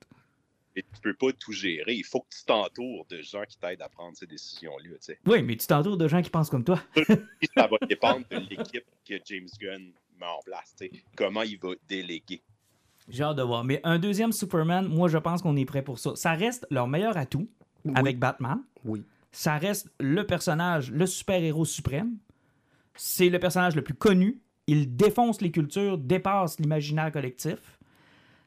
Mais tu peux pas tout gérer. Il faut que tu t'entoures de gens qui t'aident à prendre ces décisions-là. tu. Oui, mais tu t'entoures de gens qui pensent comme toi. <laughs> Ça va dépendre de l'équipe que James Gunn met en place. Comment il va déléguer? J'ai hâte de voir. Mais un deuxième Superman, moi, je pense qu'on est prêt pour ça. Ça reste leur meilleur atout avec Batman. Oui. ça reste le personnage, le super-héros suprême. C'est le personnage le plus connu. Il défonce les cultures, dépasse l'imaginaire collectif.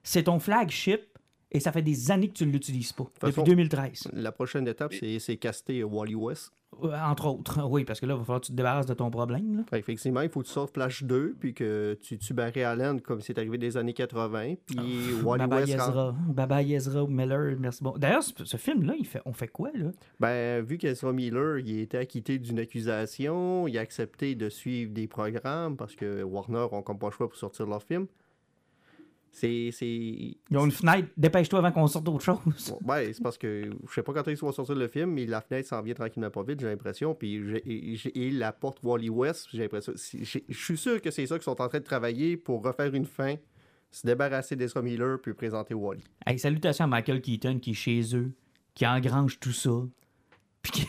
C'est ton flagship et ça fait des années que tu ne l'utilises pas. Depuis façon- 2013. La prochaine étape, c'est, c'est caster Wally West. Euh, Entre autres. <laughs> Oui, parce que là, il va falloir que tu te débarrasses de ton problème. là. Effectivement, il faut que tu sortes Flash 2, puis que tu tues Barry Allen comme c'est arrivé des années 80, puis Wally Baba West... Yezra. Baba Yezra Miller, merci bon. D'ailleurs, ce, ce film-là, il fait, on fait quoi, là? Ben, vu qu'Ezra Miller, il était acquitté d'une accusation, il a accepté de suivre des programmes parce que Warner ont comme pas le choix pour sortir leur film. C'est. c'est... Ils ont une fenêtre. Dépêche-toi avant qu'on sorte d'autre chose. Ben, c'est parce que je sais pas quand ils vont sortir le film, mais la fenêtre s'en vient tranquillement pas vite, j'ai l'impression. Puis j'ai- la porte Wally West, j'ai l'impression. Je suis sûr que c'est ça qu'ils sont en train de travailler pour refaire une fin, se débarrasser d'Ezra Miller, puis présenter Wally. Hey, salutations à Michael Keaton qui est chez eux, qui engrange tout ça. Puis qui-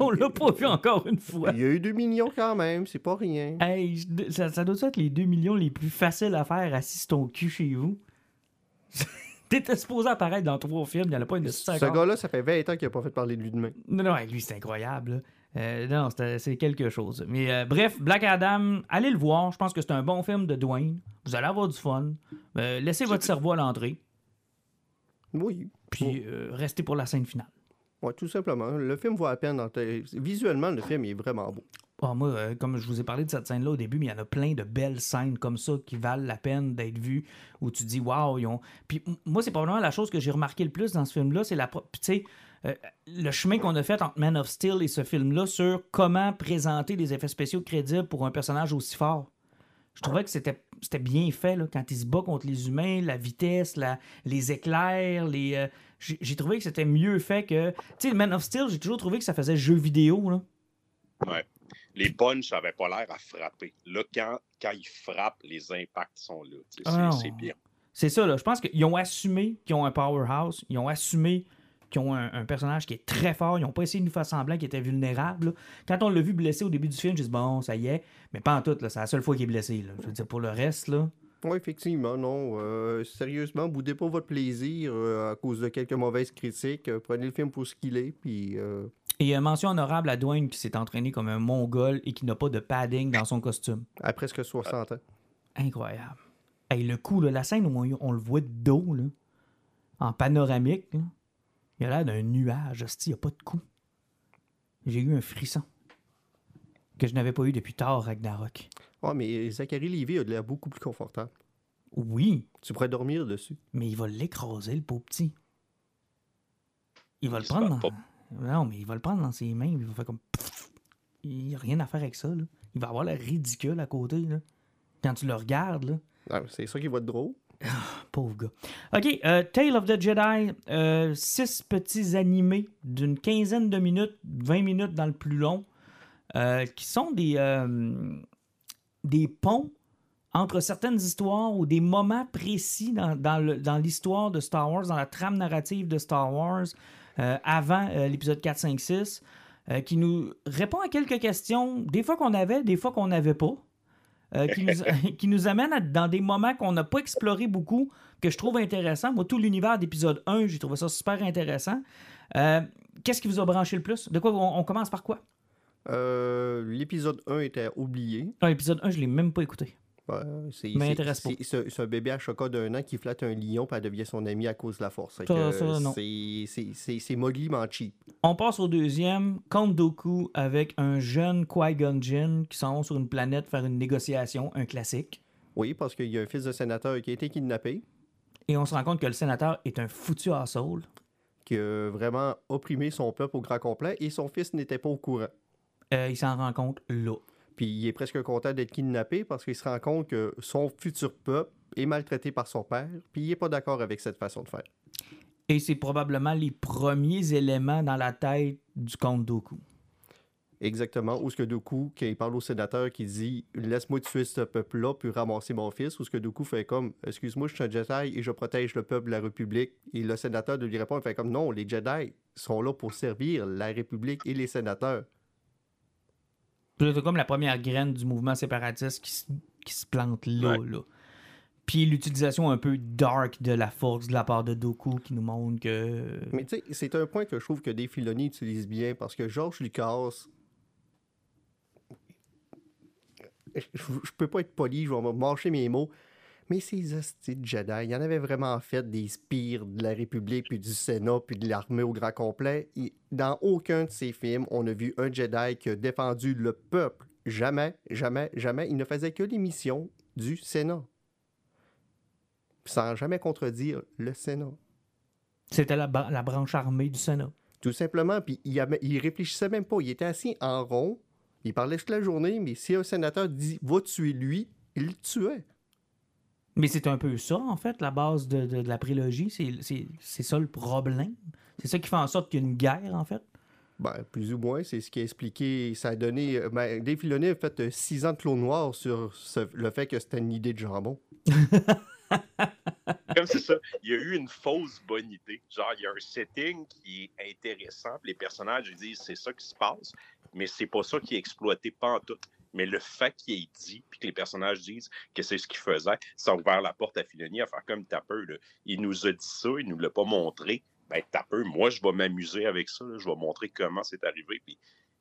on l'a pas vu encore une fois. Il y a eu 2 millions quand même, c'est pas rien. Hey, ça, ça doit être les 2 millions les plus faciles à faire assis ton cul chez vous. <laughs> T'étais supposé apparaître dans trois films, il n'y en a pas une de Ce gars-là, ça fait 20 ans qu'il a pas fait parler de lui demain. Non, non, lui, c'est incroyable. Euh, non, c'était- c'est quelque chose. Mais euh, bref, Black Adam, allez le voir. Je pense que c'est un bon film de Dwayne. Vous allez avoir du fun. Euh, laissez votre cerveau à l'entrée. Oui. Puis euh, restez pour la scène finale. Ouais, tout simplement. Le film vaut la peine. Visuellement, le film est vraiment beau. Ah, moi, euh, comme je vous ai parlé de cette scène-là au début, mais il y en a plein de belles scènes comme ça qui valent la peine d'être vues, où tu dis, waouh, ils ont. Puis moi, c'est probablement la chose que j'ai remarqué le plus dans ce film-là, c'est la. puis tu sais, euh, le chemin qu'on a fait entre Man of Steel et ce film-là sur comment présenter des effets spéciaux crédibles pour un personnage aussi fort. Je trouvais que c'était bien fait là, quand il se bat contre les humains, la vitesse, les éclairs, les. euh, j'ai trouvé que c'était mieux fait que. Tu sais, Man of Steel, j'ai toujours trouvé que ça faisait jeu vidéo. Là. Ouais. Les punchs n'avaient pas l'air à frapper. Là, quand, quand ils frappent, les impacts sont là. C'est Ah, c'est bien. C'est ça, là. Je pense qu'ils ont assumé qu'ils ont un powerhouse. Ils ont assumé qu'ils ont un, un personnage qui est très fort. Ils n'ont pas essayé de nous faire semblant qu'il était vulnérable. là. Quand on l'a vu blessé au début du film, j'ai dit bon, ça y est. Mais pas en tout, là. C'est la seule fois qu'il est blessé. Là. Je veux dire, pour le reste, là. Oui, effectivement, non. Euh, sérieusement, boudez pas votre plaisir euh, à cause de quelques mauvaises critiques. Euh, prenez le film pour ce qu'il est, puis... euh, Et mention honorable à Dwayne qui s'est entraîné comme un mongol et qui n'a pas de padding dans son costume. à presque 60 ans. Incroyable. Hey, le coup, là, la scène où on, on le voit de dos, là, en panoramique, là, il a l'air d'un nuage. hostie, Il n'y a pas de coup. J'ai eu un frisson que je n'avais pas eu depuis tard, Ragnarok. Ah, mais Zachary Lévy a de l'air beaucoup plus confortable. Oui, Tu pourrais dormir dessus. mais il va l'écraser, le pauvre petit. Il va Il le prendre dans... Non, mais il va le prendre dans ses mains. Il va faire comme... Il n'y a rien à faire avec ça. Là. Il va avoir l'air ridicule à côté. Là. Quand tu le regardes, là. Ah, c'est ça qui va être drôle. Pauvre gars. OK, euh, Tale of the Jedi, euh, six petits animés d'une quinzaine de minutes, 20 minutes dans le plus long, euh, qui sont des, euh, des ponts entre certaines histoires ou des moments précis dans, l'histoire de Star Wars, dans la trame narrative de Star Wars, euh, avant euh, l'épisode 4, 5, 6, euh, qui nous répond à quelques questions, des fois qu'on avait, des fois qu'on n'avait pas. euh, qui, nous, <laughs> <laughs> qui nous amène à- dans des moments qu'on n'a pas exploré beaucoup, que je trouve intéressant. Moi, tout l'univers d'épisode 1, j'ai trouvé ça super intéressant. Qu'est-ce qui vous a branché le plus? De quoi on, on commence par quoi? Euh, L'épisode 1 était oublié. Ah, l'épisode 1, je l'ai même pas écouté. Euh, c'est c'est- c'est- C'est un bébé à chocolat d'un an qui flatte un lion puis elle devient son ami à cause de la force. Ça, que, ça, non. c'est- C'est c'est- c'est Mowgli, cheap. On passe au deuxième, Count Dooku avec un jeune Qui-Gon Jinn qui s'en va sur une planète faire une négociation, un classique. Oui, parce qu'il y a un fils de sénateur qui a été kidnappé, Et on se rend compte que le sénateur est un foutu asshole. qui a vraiment opprimé son peuple au grand complet et son fils n'était pas au courant. Euh, il s'en rend compte là. Puis il est presque content d'être kidnappé parce qu'il se rend compte que son futur peuple est maltraité par son père, puis il n'est pas d'accord avec cette façon de faire. Et c'est probablement les premiers éléments dans la tête du Count Dooku. Exactement. Ou ce que Dooku, quand il parle au sénateur, qui dit Laisse-moi tuer ce peuple-là, puis ramasser mon fils. Ou ce que Dooku fait comme Excuse-moi, je suis un Jedi et je protège le peuple de la République. Et le sénateur de lui répond il fait comme Non, les Jedi sont là pour servir la République et les sénateurs. C'est comme la première graine du mouvement séparatiste qui, se- qui se plante là, là. Puis l'utilisation un peu dark de la force de la part de Dooku qui nous montre que. Mais tu sais, c'est un point que je trouve que Dave Filoni utilise bien parce que George Lucas. Je, je peux pas être poli, je vais me mâcher mes mots. Mais ces hosties de Jedi, il y en avait vraiment fait des spires de la République, puis du Sénat, puis de l'armée au grand complet. Et dans aucun de ces films, on a vu un Jedi qui a défendu le peuple. Jamais, jamais, jamais. Il ne faisait que les missions du Sénat. Sans jamais contredire le Sénat. C'était la, bran- la branche armée du Sénat. Tout simplement, puis il, avait- il réfléchissait même pas. Il était assis en rond, il parlait toute la journée, mais si un sénateur dit va tuer lui, il le tuait. Mais c'est un peu ça, en fait, la base de, de- de la prélogie. C'est- C'est c'est ça le problème. C'est ça qui fait en sorte qu'il y a une guerre, en fait. Ben, plus ou moins, c'est ce qui a expliqué. Ça a donné. euh, Ben, Dave Filoni a fait euh, six ans de clos noir sur ce- le fait que c'était une idée de jambon. <laughs> Comme c'est ça, il y a eu une fausse bonne idée. Genre, il y a un setting qui est intéressant, les personnages ils disent c'est ça qui se passe, mais c'est pas ça qui est exploité pas en tout. Mais le fait qu'il ait dit, puis que les personnages disent que c'est ce qu'il faisait, ça a ouvert la porte à Filoni à faire comme là. Il nous a dit ça, il nous l'a pas montré. Ben, t'as peur, moi, je vais m'amuser avec ça. Je vais montrer comment c'est arrivé.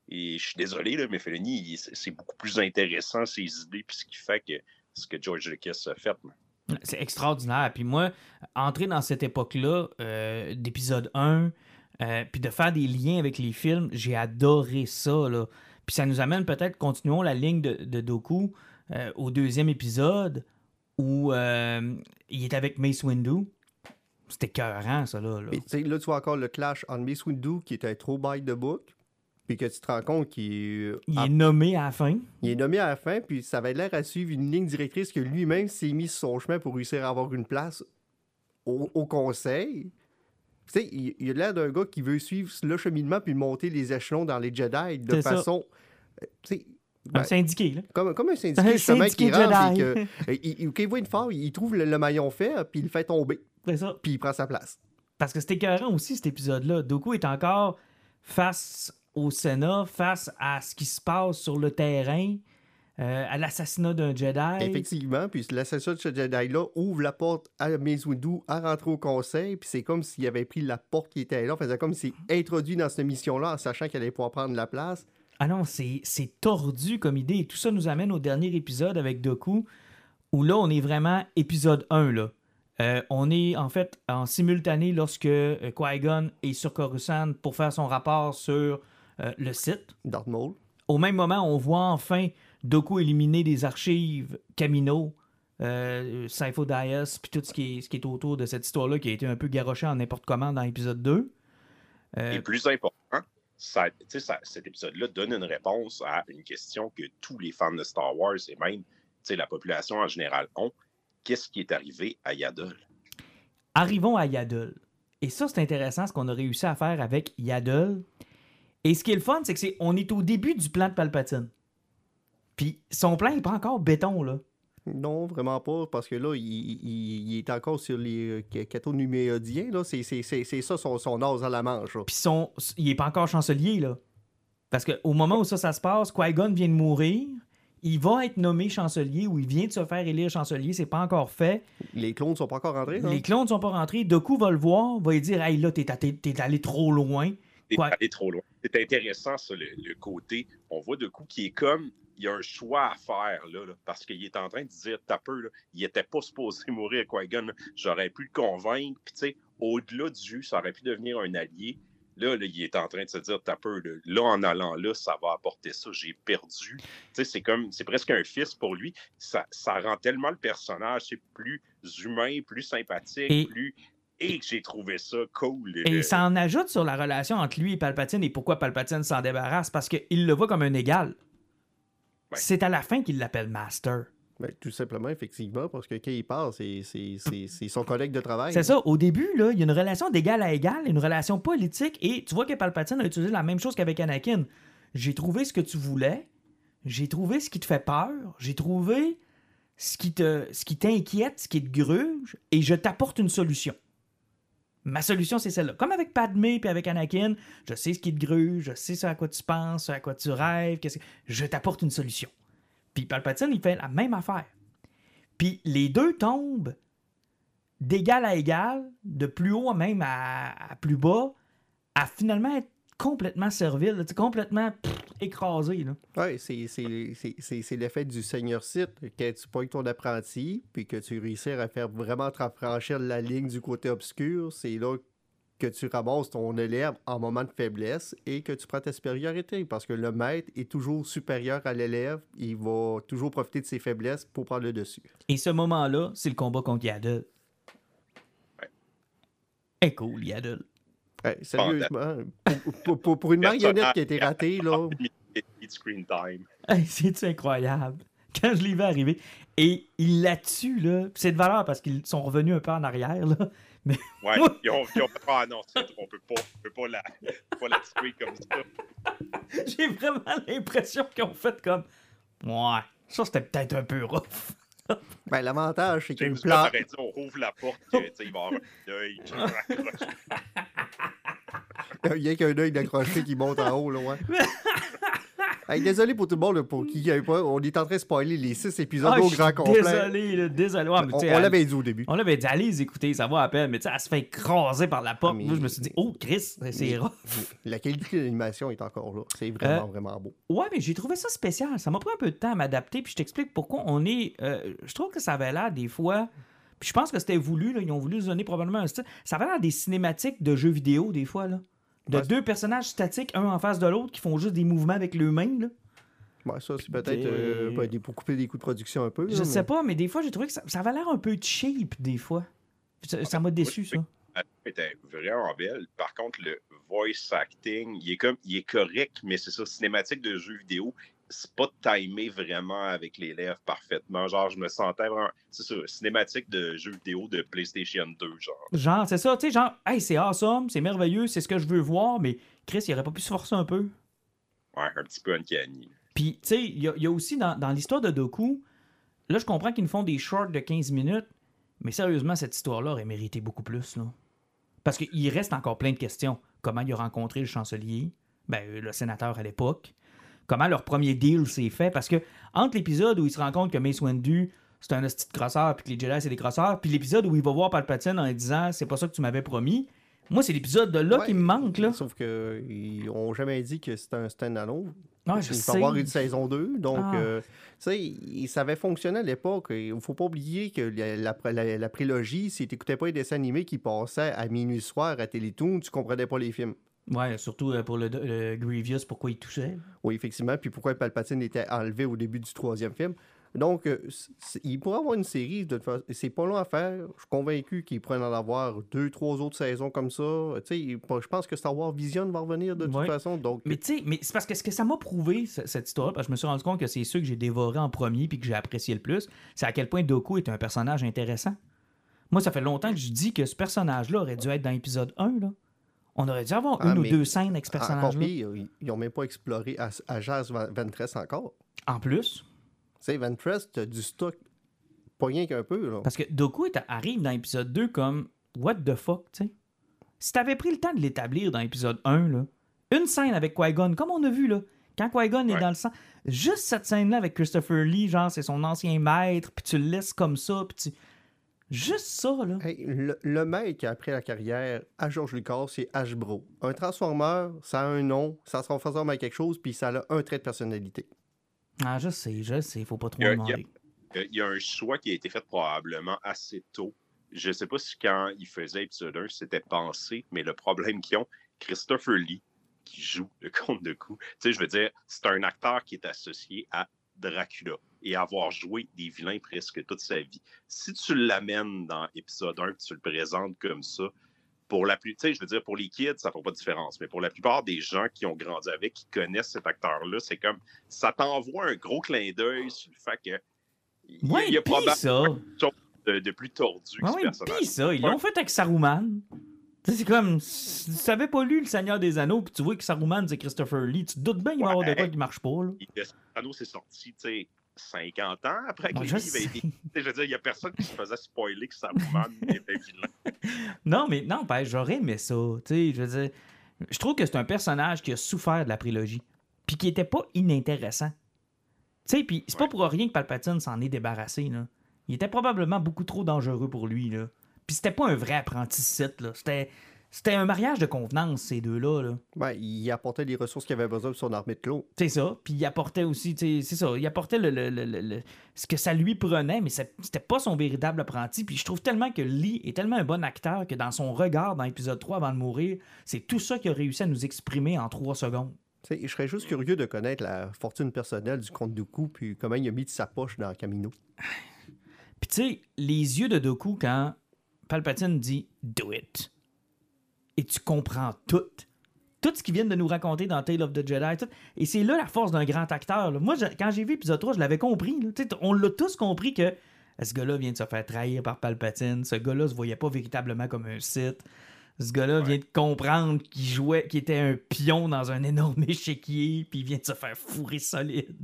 Et je suis désolé, mais Filoni, il- c'est beaucoup plus intéressant, ses idées, puis ce qui fait que ce que George Lucas a fait. C'est extraordinaire. Puis moi, entrer dans cette époque-là, euh, d'épisode 1, euh, puis de faire des liens avec les films, j'ai adoré ça. Puis ça nous amène peut-être, continuons la ligne de, de Doku euh, au deuxième épisode où euh, il est avec Mace Windu. C'était cœurant, ça, là. là. Sais, là, tu vois encore le clash entre Mace Windu, qui était trop by the book, puis que tu te rends compte qu'il Il ah, est nommé à la fin. il est nommé à la fin, puis ça avait l'air à suivre une ligne directrice que lui-même s'est mis sur son chemin pour réussir à avoir une place au, au conseil. Tu sais, il, il a l'air d'un gars qui veut suivre le cheminement puis monter les échelons dans les Jedi de C'est façon. euh, tu sais, Un ben, syndiqué, là. comme, comme un Un syndiqué, justement, syndiqué qui rentre que. euh, il, voit une phare, il trouve le, le maillon fait, puis il le fait tomber, C'est ça. puis il prend sa place. Parce que c'était écœurant aussi, cet épisode-là. Doku est encore face au Sénat, face à ce qui se passe sur le terrain, euh, à l'assassinat d'un Jedi. Effectivement, puis l'assassin de ce Jedi-là ouvre la porte à Mace à rentrer au conseil, puis c'est comme s'il avait pris la porte qui était là, faisait comme s'il introduit dans cette mission-là en sachant qu'elle allait pouvoir prendre la place. Ah non, c'est c'est tordu comme idée. Et tout ça nous amène au dernier épisode avec Doku, où là, on est vraiment épisode 1. Là. Euh, on est en fait en simultané lorsque euh, Qui-Gon est sur Coruscant pour faire son rapport sur euh, le site. Darth Maul. Au même moment, on voit enfin Doku éliminer des archives Camino, euh, puis tout ce qui, est, ce qui est autour de cette histoire-là qui a été un peu garoché en n'importe comment dans l'épisode 2. Euh, Et plus important, ça, ça- cet épisode-là donne une réponse à une question que tous les fans de Star Wars et même la population en général ont. Qu'est-ce qui est arrivé à Yaddle? arrivons à Yaddle. Et ça, c'est intéressant ce qu'on a réussi à faire avec Yaddle. Et ce qui est le fun, c'est que c'est on est au début du plan de Palpatine. Puis son plan n'est pas encore béton, là. Non, vraiment pas, parce que là, il, il- il est encore sur les euh, catonuméodiens, là. C'est, c'est, c'est, c'est ça son, son à la manche, là. Puis son, il est pas encore chancelier, là. Parce qu'au moment où ça, ça se passe, Qui-Gon vient de mourir. Il va être nommé chancelier ou il vient de se faire élire chancelier. C'est pas encore fait. Les clones sont pas encore rentrés, là. Les clones sont pas rentrés. Doku va le voir, va lui dire Hey, là, t'es, t'es- t'es allé trop loin. C'est Quoi? allé trop loin. C'est intéressant, ça, le, le côté. On voit de coup qui est comme. Il y a un choix à faire, là, là, parce qu'il est en train de dire, t'as peu, là, il était pas <laughs> supposé mourir, Qui-Gon. J'aurais pu le convaincre. Puis, tu sais, au-delà du ça aurait pu devenir un allié. Là, là, il est en train de se dire, t'as peu, là, là, en allant là, ça va apporter ça, j'ai perdu. C'est comme, c'est presque un fils pour lui. Ça, ça rend tellement le personnage, c'est plus humain, plus sympathique, Et- plus. Et que j'ai trouvé ça cool. Et Le- ça en ajoute sur la relation entre lui et Palpatine et pourquoi Palpatine s'en débarrasse, parce qu'il le voit comme un égal. Ouais. C'est à la fin qu'il l'appelle Master. Ben, tout simplement, effectivement, parce que quand il part, c'est son collègue de travail. C'est ça, au début, là, il y a une relation d'égal à égal, une relation politique, et tu vois que Palpatine a utilisé la même chose qu'avec Anakin. J'ai trouvé ce que tu voulais, j'ai trouvé ce qui te fait peur, j'ai trouvé ce qui te ce qui t'inquiète, ce qui te gruge, et je t'apporte une solution. Ma solution, c'est celle-là. Comme avec Padmé puis avec Anakin, je sais ce qui te gruge, je sais ce à quoi tu penses, ce à quoi tu rêves, je t'apporte une solution. Puis Palpatine, il fait la même affaire. Puis les deux tombent d'égal à égal, de plus haut même à, à plus bas, à finalement être complètement servile, là, complètement pff, écrasé. Là. Oui, c'est- c'est c'est- c'est- c'est l'effet du Seigneur Sith. Quand tu pognes ton apprenti, puis que tu réussis à faire vraiment te franchir la ligne du côté obscur, c'est là que tu ramasses ton élève en moment de faiblesse et que tu prends ta supériorité. Parce que le maître est toujours supérieur à l'élève. Il va toujours profiter de ses faiblesses pour prendre le dessus. Et ce moment-là, c'est le combat contre Yaddle. Ouais. Eh cool, Yaddle. Ouais, sérieusement, pour, pour- pour- pour une marionnette qui a été ratée, là, de screen time. Hey, C'est-tu incroyable? Quand je l'ai vu arriver, et il la tue, là. C'est de valeur parce qu'ils sont revenus un peu en arrière, là. Ouais, ils ont, ils ont Ah non, c'est trop, on peut pas, on peut pas la, pas la tuer comme ça. J'ai vraiment l'impression qu'ils ont fait comme. Ouais, ça c'était peut-être un peu rough. <laughs> ben, l'avantage, c'est qu'il y a James une Gunn plan- dit on rouvre la porte, que, tu sais, il va avoir un œil. <laughs> Il y a qu'un œil d'accroché qui monte en haut, là, ouais. <laughs> Hey, désolé pour tout le monde, là, pour qui n'avait pas. On est en train de spoiler les six épisodes Ah, au grand complet. Désolé, là, désolé. Ouais, on on l'avait dit au début. on l'avait dit, allez les écouter, ça va à peine. Mais tu sais, elle se fait écraser par la porte. Ah, mais- Moi, je me suis dit, oh, Chris, c'est rough. La qualité de l'animation est encore là. C'est vraiment, Euh, vraiment beau. Ouais, mais j'ai trouvé ça spécial. Ça m'a pris un peu de temps à m'adapter. Puis je t'explique pourquoi on est. euh, je trouve que ça avait l'air des fois. Puis je pense que c'était voulu. Là, ils ont voulu se donner probablement un style. Ça avait l'air des cinématiques de jeux vidéo, des fois. Là. De Ouais. deux personnages statiques, un en face de l'autre, qui font juste des mouvements avec leurs mains. Là. Ouais, ça, c'est peut-être euh, ben, pour couper des coûts de production un peu. Je là, sais mais- pas, mais des fois, j'ai trouvé que ça, ça avait l'air un peu cheap, des fois. Ça ça m'a déçu, ça. La film était vraiment belle. Par contre, le voice acting, il est comme, il est correct, mais c'est ça, cinématique de jeux vidéo, c'est pas timé vraiment avec les lèvres parfaitement. Genre, je me sentais vraiment, c'est ça, cinématique de jeux vidéo de PlayStation 2, genre. Genre, c'est ça, tu sais, genre, hey, c'est awesome, c'est merveilleux, c'est ce que je veux voir, mais Chris, il aurait pas pu se forcer un peu. Ouais, un petit peu uncanny. Puis, tu sais, il y, a- il y a aussi dans, dans l'histoire de Doku, là, je comprends qu'ils nous font des shorts de 15 minutes, mais sérieusement, cette histoire-là aurait mérité beaucoup plus, là. Parce qu'il reste encore plein de questions. Comment il a rencontré le chancelier, ben, euh, le sénateur à l'époque, comment leur premier deal s'est fait, parce que entre l'épisode où il se rend compte que Mace Windu, c'est un de crosseur, puis que les Jedi, c'est des crosseurs, puis l'épisode où il va voir Palpatine en lui disant « c'est pas ça que tu m'avais promis », moi, c'est l'épisode de là Ouais, qui me manque, là. Sauf qu'ils n'ont jamais dit que c'était un stand-alone. Ah, je Il sais. va y avoir une saison 2. Donc, Ah. euh, tu sais, ça avait fonctionné à l'époque. Il ne faut pas oublier que la, la, la- la prélogie, si tu n'écoutais pas les dessins animés qui passaient à minuit soir à Télétoon, tu comprenais pas les films. Ouais, surtout euh, pour le, le Grievous, pourquoi il touchait. Oui, effectivement. Puis pourquoi Palpatine était enlevé au début du troisième film. Donc, euh, il pourrait avoir une série. De... C'est pas long à faire. Je suis convaincu qu'ils pourraient en avoir deux, trois autres saisons comme ça. Tu sais, je pense que Star Wars Vision va revenir de toute Ouais. façon. Donc, Mais tu sais, mais c'est parce que ce que ça m'a prouvé, ce- cette histoire, parce que je me suis rendu compte que c'est ceux que j'ai dévoré en premier puis que j'ai apprécié le plus, c'est à quel point Doku est un personnage intéressant. Moi, ça fait longtemps que je dis que ce personnage-là aurait dû être dans l'épisode 1. Là. On aurait dû avoir Ah, une ou deux scènes avec ce personnage-là. pire, ils- n'ont même pas exploré à, à Jazz Ventress encore. En plus, Tu sais, Ventress, t'as du stock, pas rien qu'un peu. Là. parce que Doku est- arrive dans l'épisode 2 comme What the fuck, tu sais. Si t'avais pris le temps de l'établir dans l'épisode 1, là, une scène avec Qui-Gon, comme on a vu, là, quand Qui-Gon est Ouais. dans le sang, juste cette scène-là avec Christopher Lee, genre, c'est son ancien maître, puis tu le laisses comme ça, puis tu... Juste ça, là. Hey, le, le mec qui a appris la carrière à George Lucas, c'est Hasbro. Un Transformer, ça a un nom, ça se transforme à quelque chose, puis ça a un trait de personnalité. Ah, je sais, je sais, faut pas trop Il demander. Euh, Il y a un choix qui a été fait probablement assez tôt. Je ne sais pas si quand il faisait épisode 1, c'était pensé, mais le problème qu'ils ont, Christopher Lee, qui joue le <laughs> comte de coups, tu sais, je veux dire, c'est un acteur qui est associé à Dracula et avoir joué des vilains presque toute sa vie. Si tu l'amènes dans épisode 1 tu le présentes comme ça, pour la plus, tu sais, je veux dire, pour les kids, ça ne fait pas de différence, mais pour la plupart des gens qui ont grandi avec, qui connaissent cet acteur-là, c'est comme, ça t'envoie un gros clin d'œil sur le fait que il y a- Ouais, il y a probablement de, de plus tordu que Ouais, ce personnage. pis ça, ils l'ont fait avec Saruman. C'est comme, si tu savais pas lu Le Seigneur des Anneaux, puis tu vois que Saruman, c'est Christopher Lee, tu te doutes bien qu'il va y avoir de quoi qui marche pas, là. Le Soprano s'est sorti, tu sais, 50 ans après que le livre a été. Je veux dire, il n'y a personne qui se <laughs> faisait spoiler que Saruman était vilain. Non, mais non, ben, j'aurais aimé ça. Je veux dire, je trouve que c'est un personnage qui a souffert de la prélogie, puis qui était pas inintéressant. Tu sais, puis c'est pas pour rien que Palpatine s'en est débarrassé, là. Il était probablement beaucoup trop dangereux pour lui, là. Puis c'était pas un vrai apprenti là. C'était, c'était un mariage de convenance, ces deux-là, là. Ben, il apportait les ressources qu'il avait besoin pour son armée de clous. C'est ça. Puis il apportait aussi, c'est ça, il apportait le, le- le- le- le- ce que ça lui prenait, mais c'était pas son véritable apprenti. Puis je trouve tellement que Lee est tellement un bon acteur que dans son regard dans l'épisode 3 avant de mourir, c'est tout ça qu'il a réussi à nous exprimer en trois secondes. Tu sais, je serais juste curieux de connaître la fortune personnelle du comte Dooku, puis comment il a mis de sa poche dans Camino. Puis tu sais, les yeux de Doku quand Palpatine dit Do it. Et tu comprends tout. Tout ce qu'ils viennent de nous raconter dans Tale of the Jedi. tout. Et c'est là la force d'un grand acteur. là. Moi, je- quand j'ai vu épisode 3, je l'avais compris. là. On l'a tous compris que ce gars-là vient de se faire trahir par Palpatine. Ce gars-là se voyait pas véritablement comme un Sith. Ce gars-là vient de comprendre qu'il jouait, qu'il était un pion dans un énorme <laughs> échiquier, puis il vient de se faire fourrer solide.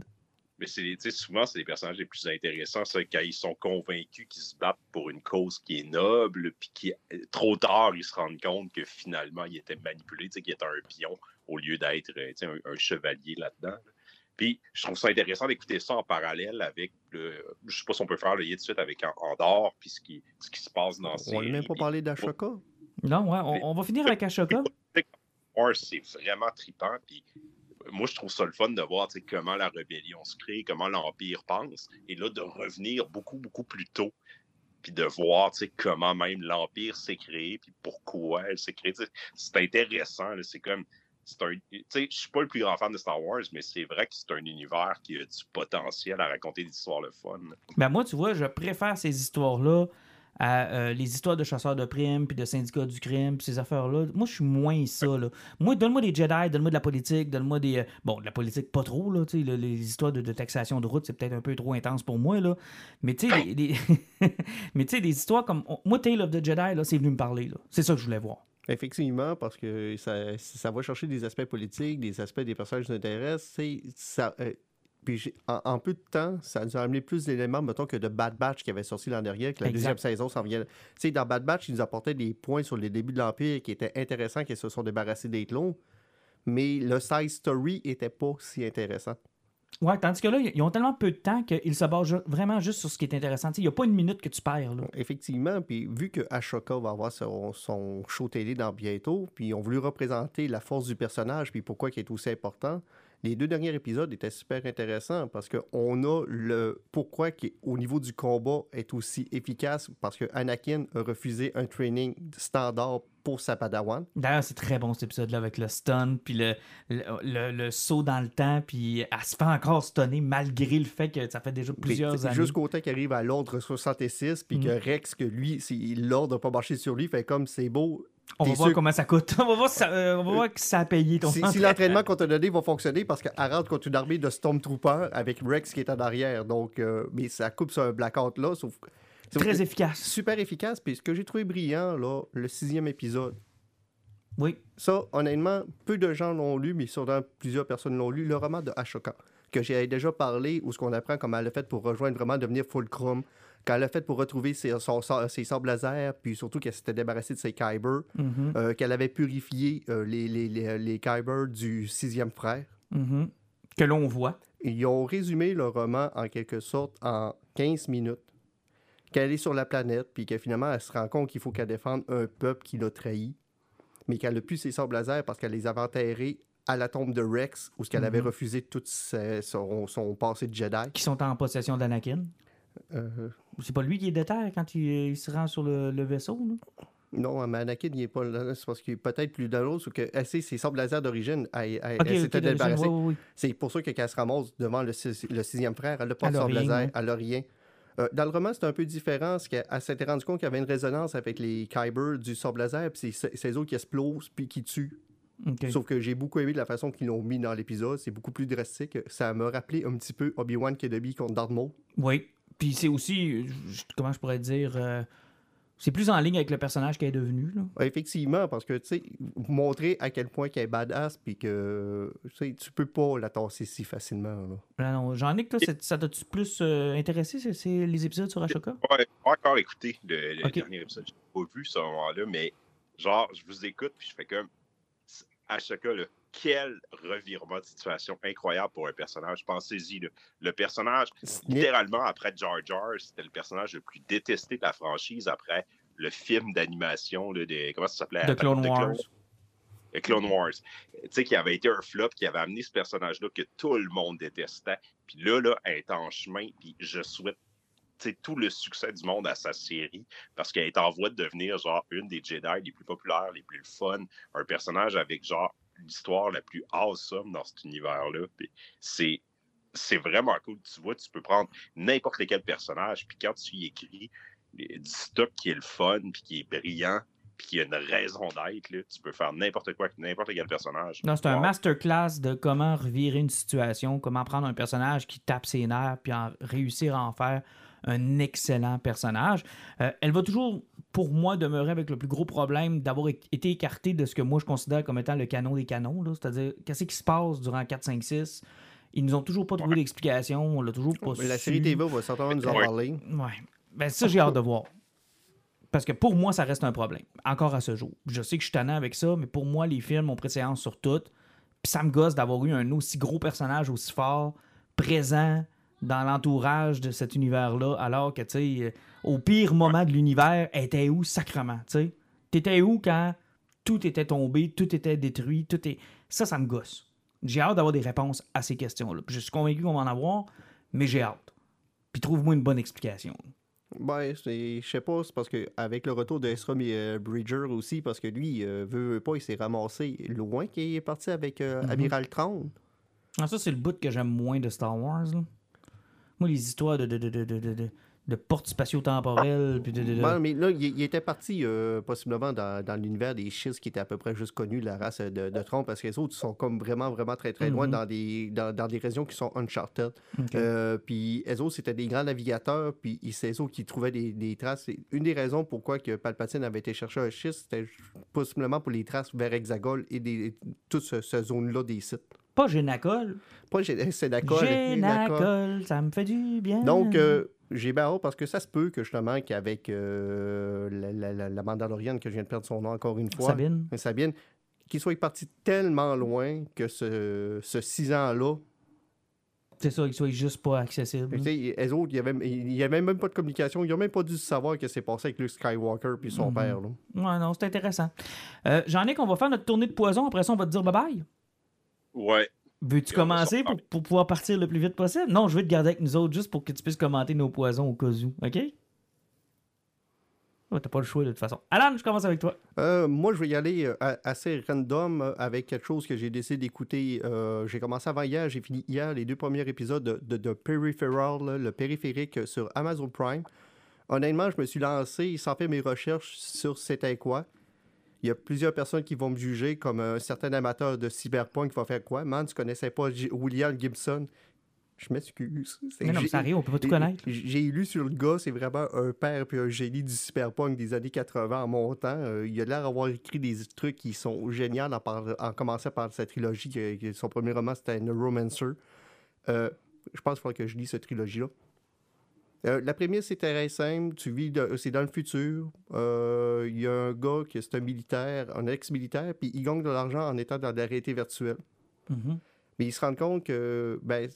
Mais c'est, souvent, c'est les personnages les plus intéressants, ça, quand ils sont convaincus qu'ils se battent pour une cause qui est noble, puis qui, trop tard, ils se rendent compte que finalement, ils étaient manipulés, tu sais, qu'ils étaient un pion au lieu d'être euh, un, un chevalier là-dedans. là. Puis, je trouve ça intéressant d'écouter ça en parallèle avec, le, je sais pas si on peut faire le lien de suite avec An- Andorre, puis ce qui, ce qui se passe dans ces. On n'a même pas parlé d'Ashoka. Non, ouais, on, on va finir avec Ashoka. C'est vraiment trippant. Puis moi, je trouve ça le fun de voir comment la rébellion se crée, comment l'Empire pense. Et là, de revenir beaucoup, beaucoup plus tôt. Puis de voir comment même l'Empire s'est créé, puis pourquoi elle s'est créée. C'est intéressant. C'est comme. Je suis pas le plus grand fan de Star Wars, mais c'est vrai que c'est un univers qui a du potentiel à raconter des histoires le fun. Ben moi, tu vois, je préfère ces histoires-là à euh, les histoires de chasseurs de primes, puis de syndicats du crime, puis ces affaires-là. Moi, je suis moins ça, là. Moi, donne-moi des Jedi, donne-moi de la politique, donne-moi des... euh, bon, de la politique, pas trop, là, tu sais, le- les histoires de, taxation de route, c'est peut-être un peu trop intense pour moi, là. Mais tu sais, les- <laughs> mais des histoires comme... Moi, Tale of the Jedi, là, c'est venu me parler, là. C'est ça que je voulais voir. Effectivement, parce que ça, ça va chercher des aspects politiques, des aspects des personnages qui nous intéressent. Ça, euh, puis en, en peu de temps, ça nous a amené plus d'éléments, mettons, que de Bad Batch qui avait sorti l'an dernier, que la Exact. deuxième saison s'en vient. Tu sais, dans Bad Batch, ils nous apportaient des points sur les débuts de l'Empire qui étaient intéressants, qu'ils se sont débarrassés des clones. Mais le side story était pas si intéressant. Ouais, tandis que là, ils ont tellement peu de temps qu'ils se basent vraiment juste sur ce qui est intéressant. Tu sais, Il n'y a pas une minute que tu perds, là. Effectivement, puis vu que Ashoka va avoir son, son show télé dans bientôt, puis ils ont voulu représenter la force du personnage, puis pourquoi il est aussi important, les deux derniers épisodes étaient super intéressants parce qu'on a le pourquoi qui, au niveau du combat, est aussi efficace parce que Anakin a refusé un training standard pour sa padawan. D'ailleurs, c'est très bon cet épisode-là avec le stun, puis le, le, le- le saut dans le temps, puis elle se fait encore stunner malgré le fait que ça fait déjà plusieurs années. Jusqu'au temps qu'il arrive à l'ordre 66, puis Mhm. que Rex, que lui, l'ordre n'a pas marché sur lui, fait comme c'est beau. On va voir sûr- comment ça coûte. <laughs> On va voir, si ça, euh, on va voir que ça a payé ton Si, si l'entraînement qu'on t'a donné va fonctionner, parce rentre contre une armée de Stormtroopers avec Rex qui est en arrière. Donc, euh, mais ça coupe sur un blackout là. Sauf, Très efficace. super efficace. Puis ce que j'ai trouvé brillant, là, le sixième épisode. Oui. Ça, honnêtement, peu de gens l'ont lu, mais sûrement plusieurs personnes l'ont lu. Le roman de Ashoka, que j'ai déjà parlé, où ce qu'on apprend comment elle a fait pour rejoindre vraiment devenir Fulcrum, quand elle a fait pour retrouver ses, son- ses laser, puis surtout qu'elle s'était débarrassée de ses Kyber, Mhm, euh, qu'elle avait purifié euh, les, les, les, les Kyber du sixième frère. mhm. Que l'on voit. Ils ont résumé le roman en quelque sorte en 15 minutes. qu'elle est sur la planète, puis que finalement, elle se rend compte qu'il faut qu'elle défende un peuple qui l'a trahi, mais qu'elle n'a plus ses sabres laser parce qu'elle les avait enterrés à la tombe de Rex, où ce qu'elle avait Mhm. refusé tout ses- son, son passé de Jedi. Qui sont en possession d'Anakin. Euh, C'est pas lui qui est de terre quand il, il se rend sur le, le vaisseau, là? non, mais Anakin, il n'est pas là. C'est parce qu'il est peut-être plus dans l'autre, ou que ses sabres laser d'origine, elle, elle- s'était débarrassée. oui, oui, oui. C'est pour ça que quand elle se ramasse devant le, six- le sixième frère, elle n'a pas de sable laser, elle n'a rien. Euh, dans le roman, c'est un peu différent, parce qu'elle elle s'était rendue compte qu'il y avait une résonance avec les Kyber du sable laser, puis c'est ces autres qui explosent puis qui tuent. Sauf que j'ai beaucoup aimé de la façon qu'ils l'ont mis dans l'épisode, c'est beaucoup plus drastique. Ça m'a rappelé un petit peu Obi-Wan Kenobi contre Darth Maul. Oui. Puis c'est aussi, comment je pourrais dire, euh, c'est plus en ligne avec le personnage qu'elle est devenue. Là. Ouais, Effectivement, parce que, tu sais, montrer à quel point qu'elle est badass, puis que, tu sais, tu peux pas la tasser si facilement, là. Ah non, Jean-Nic, toi, ça t'a-tu plus euh, intéressé, c'est, c'est les épisodes sur Ashoka? Ouais, pas encore écouté le, dernier épisode. J'ai pas vu ce moment-là, mais genre, je vous écoute, puis je fais comme. À chaque cas, là, quel revirement de situation incroyable pour un personnage. Pensez-y, là. le personnage, littéralement, après Jar Jar, c'était le personnage le plus détesté de la franchise après le film d'animation là, de. Comment ça s'appelait? De Clone Wars. de Clone Wars. Tu sais, qui avait été un flop, qui avait amené ce personnage-là que tout le monde détestait. Puis là, là, elle est en chemin, puis je souhaite tout le succès du monde à sa série parce qu'elle est en voie de devenir genre une des Jedi les plus populaires, les plus fun, un personnage avec genre l'histoire la plus awesome dans cet univers-là. C'est c'est vraiment cool. Tu vois, tu peux prendre n'importe lequel personnage, puis quand tu y écris du stock qui est le fun, puis qui est brillant, puis qui a une raison d'être, tu peux faire n'importe quoi avec n'importe quel personnage. Non, c'est un masterclass de comment revirer une situation, comment prendre un personnage qui tape ses nerfs, puis en réussir à en faire un excellent personnage. Euh, elle va toujours, pour moi, demeurer avec le plus gros problème d'avoir été écartée de ce que moi je considère comme étant le canon des canons, c'est-à-dire qu'est-ce qui se passe durant 4, 5, 6. Ils nous ont toujours pas trouvé d'explication, on l'a toujours pas Mais la su. série TV va certainement nous en Ouais. parler. Ouais. Ben, ça, j'ai hâte de voir. Parce que pour moi, ça reste un problème. Encore à ce jour. Je sais que je suis tannant avec ça, mais pour moi, les films ont préséance sur tout. Puis ça me gosse d'avoir eu un aussi gros personnage aussi fort, présent dans l'entourage de cet univers-là, alors que, tu sais, euh, au pire moment de l'univers, elle était où sacrement, tu sais? T'étais où quand tout était tombé, tout était détruit, tout est... Ça, ça me gosse. J'ai hâte d'avoir des réponses à ces questions-là. Je suis convaincu qu'on va en avoir, mais j'ai hâte. Puis trouve-moi une bonne explication. Ben, je sais pas, c'est parce que avec le retour de Ezra euh, Bridger aussi, parce que lui, euh, veut, veut pas, il s'est ramassé loin qu'il est parti avec euh, Mhm. Amiral. Ah, ça, c'est le bout que j'aime moins de Star Wars. là. Moi, les histoires de, de, de, de, de, portes spatio-temporelles. Ben, mais là, il, il était parti euh, possiblement dans, dans l'univers des schistes qui étaient à peu près juste connus, la race de, de Thrawn, parce que les autres sont comme vraiment, vraiment très, très loin Mhm. dans, des, dans, dans des régions qui sont uncharted. Euh, puis les autres, c'était des grands navigateurs, puis c'est eux autres qui trouvaient des, des traces. Et une des raisons pourquoi que Palpatine avait été chercher un schiste, c'était possiblement pour les traces vers Hexagol et des, toute ce, ce zone-là des sites. Pas Génacol. Pas Gé- c'est d'accord. Génacol, ça me fait du bien. Donc, euh, j'ai hâte parce que ça se peut que justement qu'avec euh, la, la, la, Mandalorienne, que je viens de perdre son nom encore une fois, Sabine. Sabine, qu'il soit parti tellement loin que ce, ce six ans-là, C'est ça, qu'il soit juste pas accessible. eux autres, il n'y avait, même pas de communication, ils n'ont même pas dû savoir que c'est passé avec Luke Skywalker puis son Mhm. père. Là. Ouais, non, c'est intéressant. Euh, J'en ai qu'on va faire notre tournée de poison. Après ça, on va te dire bye-bye. Ouais. Veux-tu commencer pour, pour pouvoir partir le plus vite possible? Non, je vais te garder avec nous autres juste pour que tu puisses commenter nos poisons au cas où. OK? Ouais, T'as pas le choix de toute façon. Alan, je commence avec toi. Euh, moi, je vais y aller euh, assez random euh, avec quelque chose que j'ai décidé d'écouter. Euh, j'ai commencé avant hier, j'ai fini hier les deux premiers épisodes de, de, de Peripheral, là, le périphérique sur Amazon Prime. Honnêtement, je me suis lancé sans faire mes recherches sur c'était quoi. Il y a plusieurs personnes qui vont me juger comme un certain amateur de cyberpunk qui va faire quoi? Man, tu connaissais pas William Gibson? Je m'excuse. Mais non, mais ça arrive, on peut pas tout connaître. J'ai lu sur le gars, c'est vraiment un père puis un génie du cyberpunk des années 80 en montant. Euh, il a l'air d'avoir écrit des trucs qui sont géniaux en, par- en commençant par sa trilogie. son premier roman, c'était Neuromancer. Euh, je pense qu'il faudrait que je lis cette trilogie-là. Euh, la prémisse c'est très simple. Tu vis, c'est dans le futur. Euh, Il y a un gars qui est un militaire, un ex-militaire, puis il gagne de l'argent en étant dans la réalité virtuelle. Mhm. Mais ils se rendent compte que ben,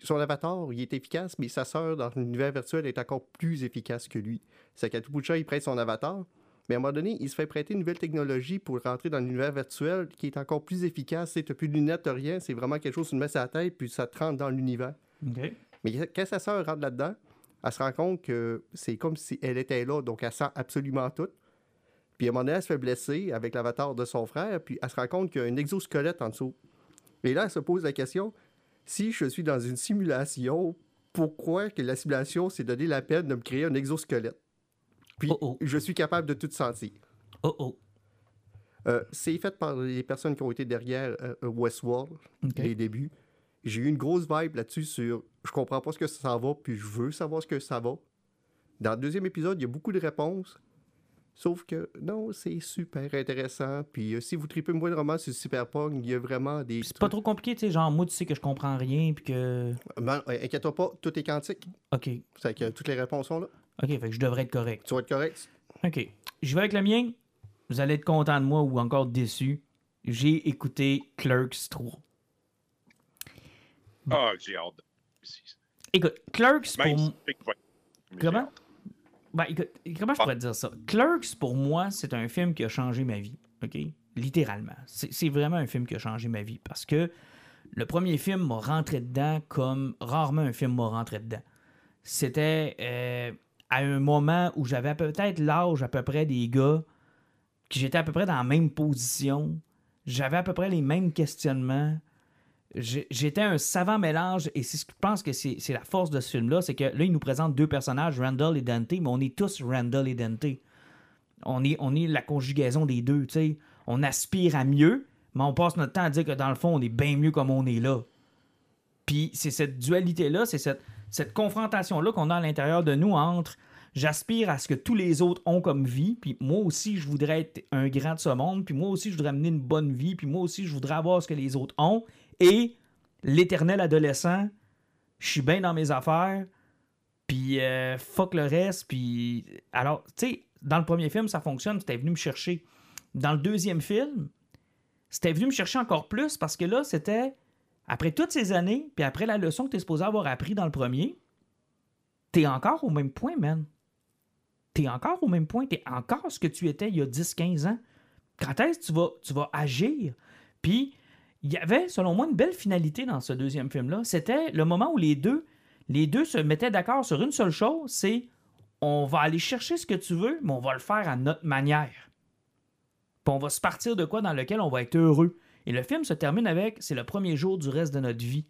son avatar, il est efficace, mais sa sœur, dans l'univers virtuel, est encore plus efficace que lui. C'est qu'à tout bout de champ, il prête son avatar, mais à un moment donné, il se fait prêter une nouvelle technologie pour rentrer dans l'univers virtuel qui est encore plus efficace. Tu n'as plus de lunettes, rien, c'est vraiment quelque chose que tu mets à la tête, puis ça te rentre dans l'univers. Mais quand sa sœur rentre là-dedans, elle se rend compte que c'est comme si elle était là, donc elle sent absolument tout. Puis à un moment donné, elle se fait blesser avec l'avatar de son frère, puis elle se rend compte qu'il y a un exosquelette en dessous. Et là, elle se pose la question si je suis dans une simulation, pourquoi que la simulation s'est donné la peine de me créer un exosquelette? Puis Oh, oh. je suis capable de tout sentir. Oh oh. Euh, c'est fait par les personnes qui ont été derrière euh, Westworld, OK. les débuts. J'ai eu une grosse vibe là-dessus sur je comprends pas ce que ça va, puis je veux savoir ce que ça va. Dans le deuxième épisode, il y a beaucoup de réponses. Sauf que non, c'est super intéressant. Puis euh, si vous tripez moindrement sur Super Pong, il y a vraiment des. C'est pas trop compliqué, tu sais, genre, moi, tu sais que je comprends rien, puis que... Ben, euh, Inquiète-toi pas, tout est quantique. OK. C'est que toutes les réponses sont là. OK, fait que je devrais être correct. Tu vas être correct. OK. Je vais avec le mien. Vous allez être content de moi ou encore déçu. J'ai écouté Clerks 3. Ah, j'ai hâte. de- Écoute, Clerks, pour... Même Comment? Ben, écoute, comment je pourrais te dire ça? Clerks, pour moi, c'est un film qui a changé ma vie. OK? Littéralement. C'est c'est vraiment un film qui a changé ma vie parce que le premier film m'a rentré dedans comme rarement un film m'a rentré dedans. C'était euh, à un moment où j'avais peut-être l'âge à peu près des gars, que j'étais à peu près dans la même position, j'avais à peu près les mêmes questionnements. J'étais un savant mélange et c'est ce que je pense que c'est la force de ce film-là, c'est que là, il nous présente deux personnages, Randall et Dante, mais on est tous Randall et Dante. On est, on est la conjugaison des deux, tu sais. On aspire à mieux, mais on passe notre temps à dire que dans le fond, on est bien mieux comme on est là. Puis c'est cette dualité-là, c'est cette, cette confrontation-là qu'on a à l'intérieur de nous entre j'aspire à ce que tous les autres ont comme vie, puis moi aussi, je voudrais être un grand de ce monde, puis moi aussi, je voudrais mener une bonne vie, puis moi aussi, je voudrais avoir ce que les autres ont, et l'éternel adolescent, je suis bien dans mes affaires, puis euh, fuck le reste, puis... Alors, tu sais, dans le premier film, ça fonctionne, c'était venu me chercher. Dans le deuxième film, c'était venu me chercher encore plus, parce que là, c'était... Après toutes ces années, puis après la leçon que tu es supposé avoir appris dans le premier, t'es encore au même point, man. T'es encore au même point. T'es encore ce que tu étais il y a 10-15 ans. Quand est-ce que tu vas, tu vas agir? Puis, il y avait, selon moi, une belle finalité dans ce deuxième film-là. C'était le moment où les deux, les deux se mettaient d'accord sur une seule chose, c'est on va aller chercher ce que tu veux, mais on va le faire à notre manière. Puis on va se partir de quoi dans lequel on va être heureux. Et le film se termine avec c'est le premier jour du reste de notre vie.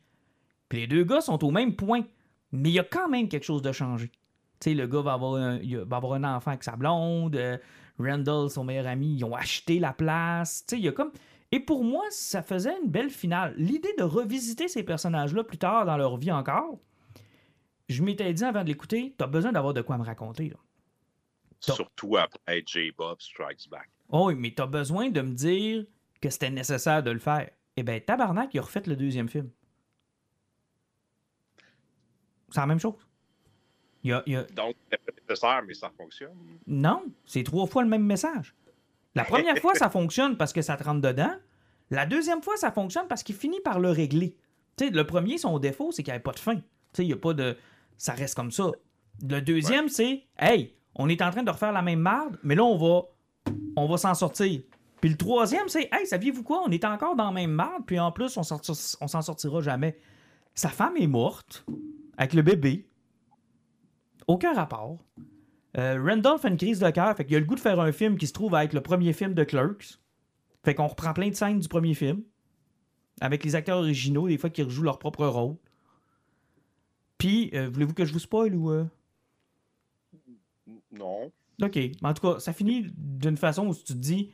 Puis les deux gars sont au même point, mais il y a quand même quelque chose de changé. Tu sais, le gars va avoir, un, va avoir un enfant avec sa blonde, euh, Randall, son meilleur ami, ils ont acheté la place. Tu sais, il y a comme. Et pour moi, ça faisait une belle finale. L'idée de revisiter ces personnages-là plus tard dans leur vie encore, je m'étais dit avant de l'écouter, t'as besoin d'avoir de quoi me raconter. Là. Surtout après J-Bob Strikes Back. Oh oui, mais t'as besoin de me dire que c'était nécessaire de le faire. Eh bien, Tabarnak, il a refait le deuxième film. C'est la même chose. Il a- il y a- Donc, c'est nécessaire, mais ça fonctionne. Non, c'est trois fois le même message. La première fois, ça fonctionne parce que ça te rentre dedans. La deuxième fois, ça fonctionne parce qu'il finit par le régler. Le premier, son défaut, c'est qu'il n'y avait pas de fin. Il n'y a pas de. Ça reste comme ça. Le deuxième, c'est Hey, on est en train de refaire la même marde, mais là, on va. On va s'en sortir. Puis le troisième, c'est Hey, saviez-vous quoi? On est encore dans la même marde, puis en plus, on, on s'en sortira jamais. Sa femme est morte avec le bébé. Aucun rapport. Euh, Randall fait une crise de cœur, fait qu'il a le goût de faire un film qui se trouve à être le premier film de Clerks. Fait qu'on reprend plein de scènes du premier film. Avec les acteurs originaux, des fois qui rejouent leur propre rôle. Puis, euh, voulez-vous que je vous spoil ou. euh? Non. Ok. Mais en tout cas, ça finit d'une façon où tu te dis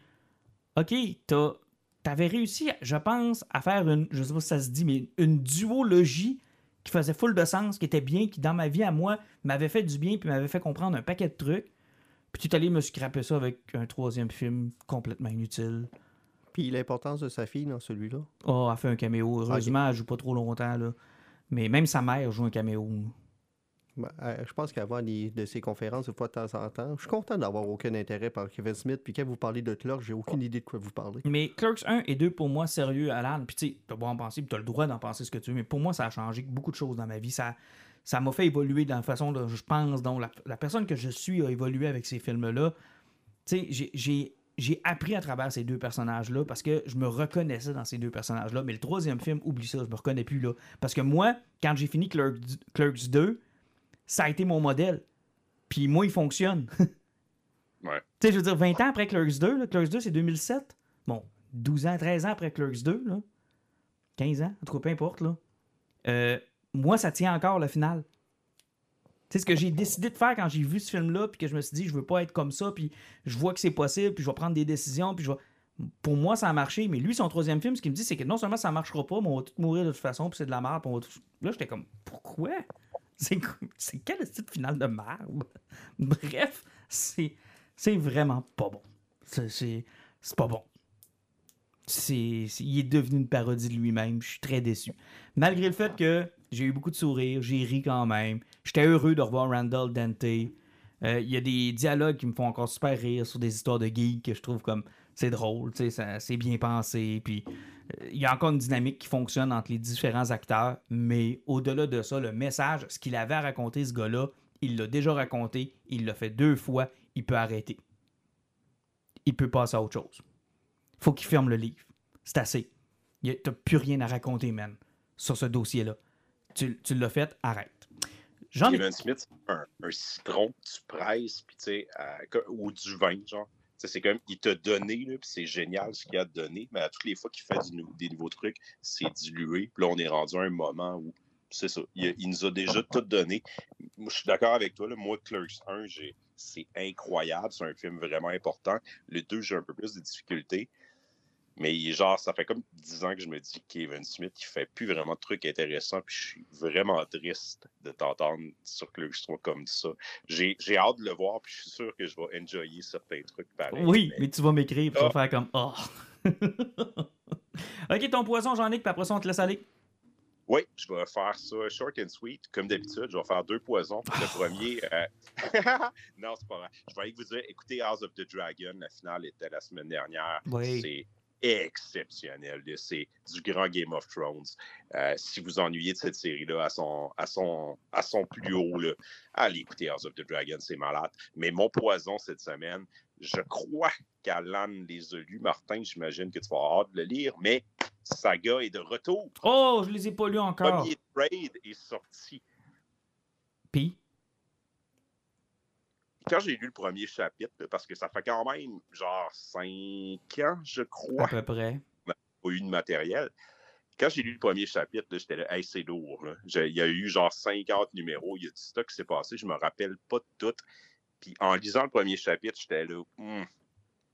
Ok, t'as- t'avais réussi, je pense, à faire une. Je sais pas si ça se dit, mais une duologie qui faisait full de sens, qui était bien, qui dans ma vie à moi m'avait fait du bien, puis m'avait fait comprendre un paquet de trucs. Puis tu es allé me scraper ça avec un troisième film complètement inutile. Puis l'importance de sa fille dans celui-là. Oh, elle fait un caméo. Heureusement, elle joue pas trop longtemps, là. Mais même sa mère joue un caméo. Ben, euh, je pense des- de ces conférences une fois de temps en temps, je suis content d'avoir aucun intérêt par Kevin Smith. Puis quand vous parlez de Clerk, j'ai aucune idée de quoi vous parlez. Mais Clerks 1 et 2, pour moi, sérieux, Alan. Puis tu sais, t'as beau en penser, t'as le droit d'en penser ce que tu veux, mais pour moi, ça a changé beaucoup de choses dans ma vie. Ça ça m'a fait évoluer dans la façon dont je pense, dont la, personne que je suis a évolué avec ces films-là. Tu sais, j'ai- j'ai. J'ai appris à travers ces deux personnages-là parce que je me reconnaissais dans ces deux personnages-là. Mais le troisième film, oublie ça, je me reconnais plus là. Parce que moi, quand j'ai fini Clerks, Clerks 2, ça a été mon modèle. Puis moi, il fonctionne. <laughs> Ouais. Tu sais, je veux dire, 20 ans après Clerks 2, là, Clerks 2, c'est 2007. Bon, 12 ans, 13 ans après Clerks 2, là. 15 ans, en tout cas, peu importe, là. Euh, moi, ça tient encore, le final. Tu sais, ce que j'ai décidé de faire quand j'ai vu ce film-là, puis que je me suis dit, je veux pas être comme ça, puis je vois que c'est possible, puis je vais prendre des décisions, puis je vais... Pour moi, ça a marché, mais lui, son troisième film, ce qu'il me dit, c'est que non seulement ça marchera pas, mais on va tous mourir de toute façon, puis c'est de la merde, puis on va tous- Là, j'étais comme, pourquoi? C'est quel style final de merde? <laughs> Bref, c'est vraiment pas bon. C'est- pas bon. Il est devenu une parodie de lui-même. Je suis très déçu. Malgré le fait que j'ai eu beaucoup de sourires, j'ai ri quand même. J'étais heureux de revoir Randall Dante. Euh, Il y a des dialogues qui me font encore super rire sur des histoires de geeks que je trouve comme c'est drôle, c'est bien pensé. Puis euh, il y a encore une dynamique qui fonctionne entre les différents acteurs, mais au-delà de ça, le message, ce qu'il avait à raconter, ce gars-là, il l'a déjà raconté, il l'a fait deux fois, il peut arrêter. Il peut passer à autre chose. Faut qu'il ferme le livre. C'est assez. T'as plus rien à raconter, man, sur ce dossier-là. Tu, tu l'as fait, arrête. J'en ai... Kevin Smith, un, un citron, tu presses, que- ou du vin, genre. C'est comme, il t'a donné, puis c'est génial ce qu'il a donné, mais à toutes les fois qu'il fait des nouveaux trucs, c'est dilué. Puis là, on est rendu à un moment où, c'est ça, il, nous a déjà tout donné. Je suis d'accord avec toi, là, moi, Clerks 1, j'ai- c'est incroyable, c'est un film vraiment important. Le 2, j'ai un peu plus de difficultés. Mais genre, ça fait comme 10 ans que je me dis Kevin Smith, il fait plus vraiment de trucs intéressants, puis je suis vraiment triste de t'entendre sur Clerks 3 comme ça. J'ai hâte de le voir, puis je suis sûr que je vais enjoyer certains trucs pareils. Oui, mais- mais tu vas m'écrire, vas Ah. faire comme Oh. <laughs> ok, ton poison, j'en ai, puis après ça, on te laisse aller. Oui, je vais faire ça short and sweet, comme d'habitude. Je vais faire deux poisons. Le premier. euh, <laughs> non, c'est pas vrai. Je vais vous dire écoutez House of the Dragon, la finale était la semaine dernière. Oui. C'est exceptionnel. C'est du grand Game of Thrones. Euh, si vous ennuyez de cette série-là à son, à, son, à son plus haut, là, allez écouter House of the Dragon, c'est malade. Mais mon poison cette semaine, je crois qu'Alan les a lus. Martin, j'imagine que tu vas avoir hâte de le lire, mais Saga est de retour. Oh, je les ai pas lus Le encore. premier trade est sorti. Puis, Quand j'ai lu le premier chapitre, parce que ça fait quand même genre cinq ans, je à crois, peu près. pas eu de matériel. Quand j'ai lu le premier chapitre, j'étais là, hey, c'est lourd. Il y a eu genre 50 numéros, il y a du stock qui s'est passé, je me rappelle pas de tout. Puis en lisant le premier chapitre, j'étais là, Hmm,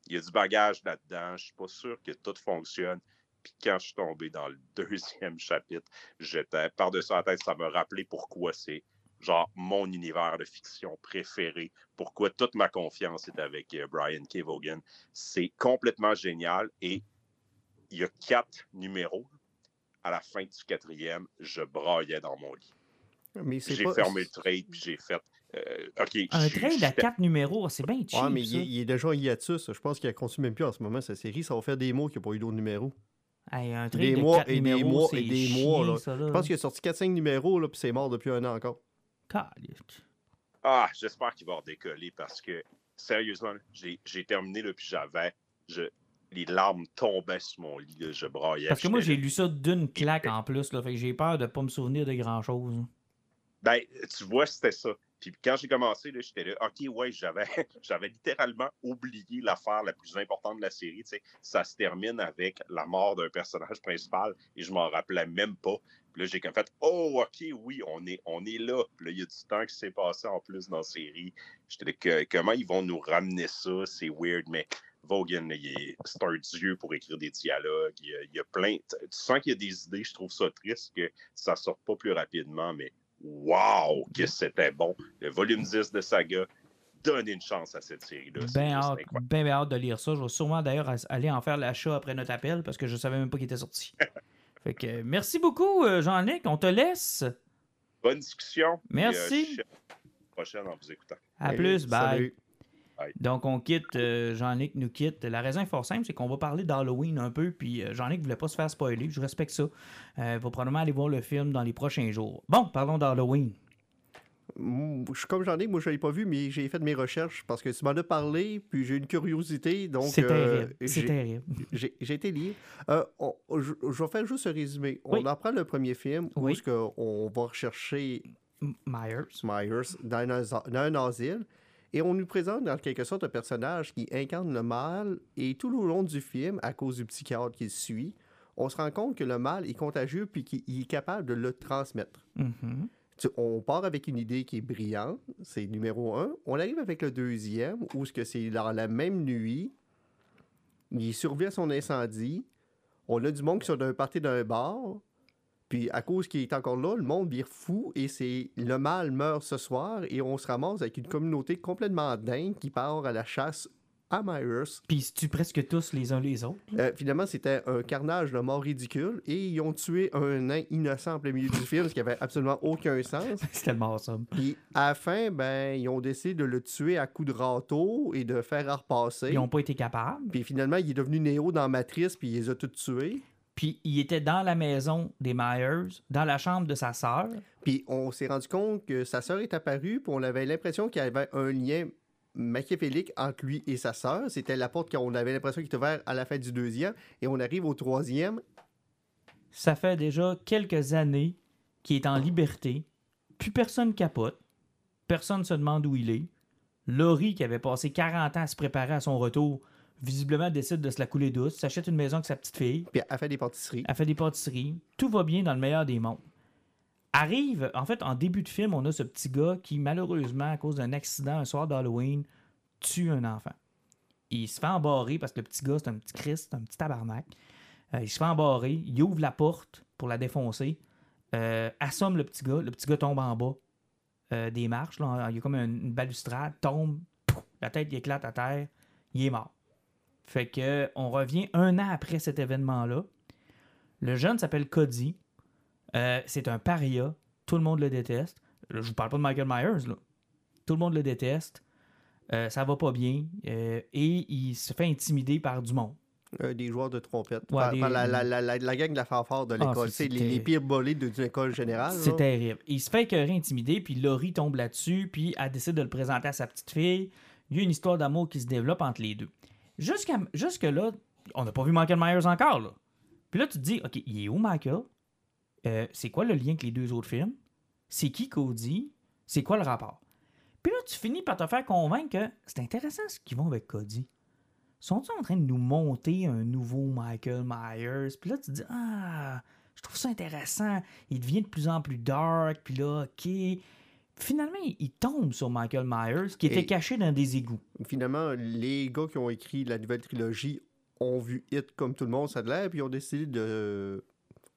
il y a du bagage là-dedans, je suis pas sûr que tout fonctionne. Puis quand je suis tombé dans le <laughs> deuxième chapitre, j'étais par-dessus la tête, ça me rappelait pourquoi c'est genre mon univers de fiction préféré, pourquoi toute ma confiance est avec euh, Brian K. Vaughan. C'est complètement génial et il y a quatre numéros. À la fin du quatrième, je braillais dans mon lit. Mais c'est J'ai pas... fermé le trade puis j'ai fait euh, OK. Un je- trade à je- quatre numéros, c'est bien cheap. Ouais, mais ça. il, est- il est déjà hiatus. Je pense qu'il ne consomme même plus en ce moment sa série. Ça va faire des mois qu'il n'y a pas eu d'autres numéros. Hey, un trade des de mois quatre et des numéros, mois c'est et des mois, là. ça, là. Je pense qu'il a sorti 4-5 numéros, là, puis c'est mort depuis un an encore. Ah, j'espère qu'il va redécoller parce que, sérieusement, j'ai terminé, là, puis j'avais. je- Les larmes tombaient sur mon lit, là, je braillais. Parce que moi, j'ai lu ça d'une claque en plus, là, fait que j'ai peur de pas me souvenir de grand-chose. Ben, tu vois, c'était ça. Puis quand j'ai commencé, j'étais là, OK, ouais, <laughs> j'avais, littéralement oublié l'affaire la plus importante de la série. Ça se termine avec la mort d'un personnage principal et je m'en rappelais même pas. Puis là, j'ai comme fait, oh, OK, oui, on est, on est là. Puis là, il y a du temps qui s'est passé en plus dans la série. J'étais là, comment ils vont nous ramener ça? C'est weird, mais Vaughan, c'est un dieu pour écrire des dialogues. Il y a, il y a plein. Tu sens qu'il y a des idées, je trouve ça triste que ça sorte pas plus rapidement, mais wow, que c'était bon. Le volume 10 de Saga, donnez une chance à cette série-là. Ben juste hâte, ben, ben hâte de lire ça. Je vais sûrement d'ailleurs aller en faire l'achat après notre appel parce que je savais même pas qu'il était sorti. <laughs> fait que merci beaucoup, euh, Jean-Nic. On te laisse. Bonne discussion. Merci. Euh, à la prochaine en vous écoutant. À Hey, plus, bye. salut. Donc, on quitte, euh, Jean-Luc nous quitte. La raison est fort simple, c'est qu'on va parler d'Halloween un peu, puis euh, Jean-Luc voulait pas se faire spoiler, je respecte ça. Euh, il va probablement aller voir le film dans les prochains jours. Bon, parlons d'Halloween. Mm, Je suis comme j'en ai, moi je l'ai pas vu, mais j'ai fait mes recherches parce que tu m'en as parlé, puis j'ai une curiosité, donc C'est euh, terrible. C'est j'ai- terrible. j'ai j'ai été lire. Euh, on- je, je vais faire juste un résumé. On Oui. apprend le premier film où Oui. est-ce que on va rechercher Myers. Myers dans un, as- dans un asile et on nous présente en quelque sorte un personnage qui incarne le mal et tout le long du film, à cause du psychiatre qui le suit, on se rend compte que le mal est contagieux puis qu'il il est capable de le transmettre. Mhm. Tu- on part avec une idée qui est brillante, c'est numéro un. On arrive avec le deuxième, où ce que c'est dans la même nuit, il survit à son incendie. On a du monde qui sont d'un party d'un bar. Puis à cause qu'il est encore là, le monde vire fou et c'est le mal meurt ce soir et on se ramasse avec une communauté complètement dingue qui part à la chasse à Myers. Puis ils se tuent presque tous les uns les autres. Euh, finalement, c'était un carnage de mort ridicule et ils ont tué un nain innocent en plein milieu du film, ce qui avait absolument aucun sens. <laughs> c'est tellement awesome. Puis à la fin, ben, ils ont décidé de le tuer à coups de râteau et de faire repasser. Ils n'ont pas été capables. Puis finalement, il est devenu Néo dans Matrice, puis il les a tous tués. Puis il était dans la maison des Myers, dans la chambre de sa sœur. Puis on s'est rendu compte que sa sœur est apparue, puis on avait l'impression qu'il y avait un lien machiavélique entre lui et sa sœur. C'était la porte qu'on avait l'impression qu'il était ouverte à la fin du deuxième. Et on arrive au troisième. Ça fait déjà quelques années qu'il est en liberté. Plus personne capote. Personne se demande où il est. Laurie, qui avait passé 40 ans à se préparer à son retour, visiblement décide de se la couler douce, s'achète une maison avec sa petite fille, Puis elle fait des pâtisseries. elle fait des pâtisseries. Tout va bien dans le meilleur des mondes. Arrive, en fait, en début de film, on a ce petit gars qui, malheureusement, à cause d'un accident un soir d'Halloween, tue un enfant. Il se fait embarrer parce que le petit gars, c'est un petit Christ, c'est un petit tabarnak. Euh, il se fait embarrer, il ouvre la porte pour la défoncer, euh, assomme le petit gars, le petit gars tombe en bas euh, des marches, là, il y a comme une, une balustrade, tombe, pouf, la tête il éclate à terre, il est mort. Fait que on revient un an après cet événement-là. Le jeune s'appelle Cody. Euh, c'est un paria. Tout le monde le déteste. Je vous parle pas de Michael Myers, là. Tout le monde le déteste. Euh, ça va pas bien. Euh, et il se fait intimider par du monde. Euh, des joueurs de trompette. Ouais, Par- des- par la, la, la, la, la gang de la fanfare de l'école. c'est- c'est les, pires bolés de- d'une école générale. C'est terrible. Il se fait écœurer, intimider, puis Laurie tombe là-dessus, puis elle décide de le présenter à sa petite fille. Il y a une histoire d'amour qui se développe entre les deux. Jusque-là, on n'a pas vu Michael Myers encore, là. Puis là, tu te dis, OK, il est où Michael? Euh, c'est quoi le lien avec les deux autres films? C'est qui Cody? C'est quoi le rapport? Puis là, tu finis par te faire convaincre que c'est intéressant ce qu'ils vont avec Cody. Sont-ils en train de nous monter un nouveau Michael Myers? Puis là, tu te dis, ah, je trouve ça intéressant. Il devient de plus en plus dark. Puis là, OK. Finalement, il- tombe sur Michael Myers, qui était Et- caché dans des égouts. Finalement, les gars qui ont écrit la nouvelle trilogie ont vu Hit comme tout le monde, ça de l'air, puis ils ont décidé de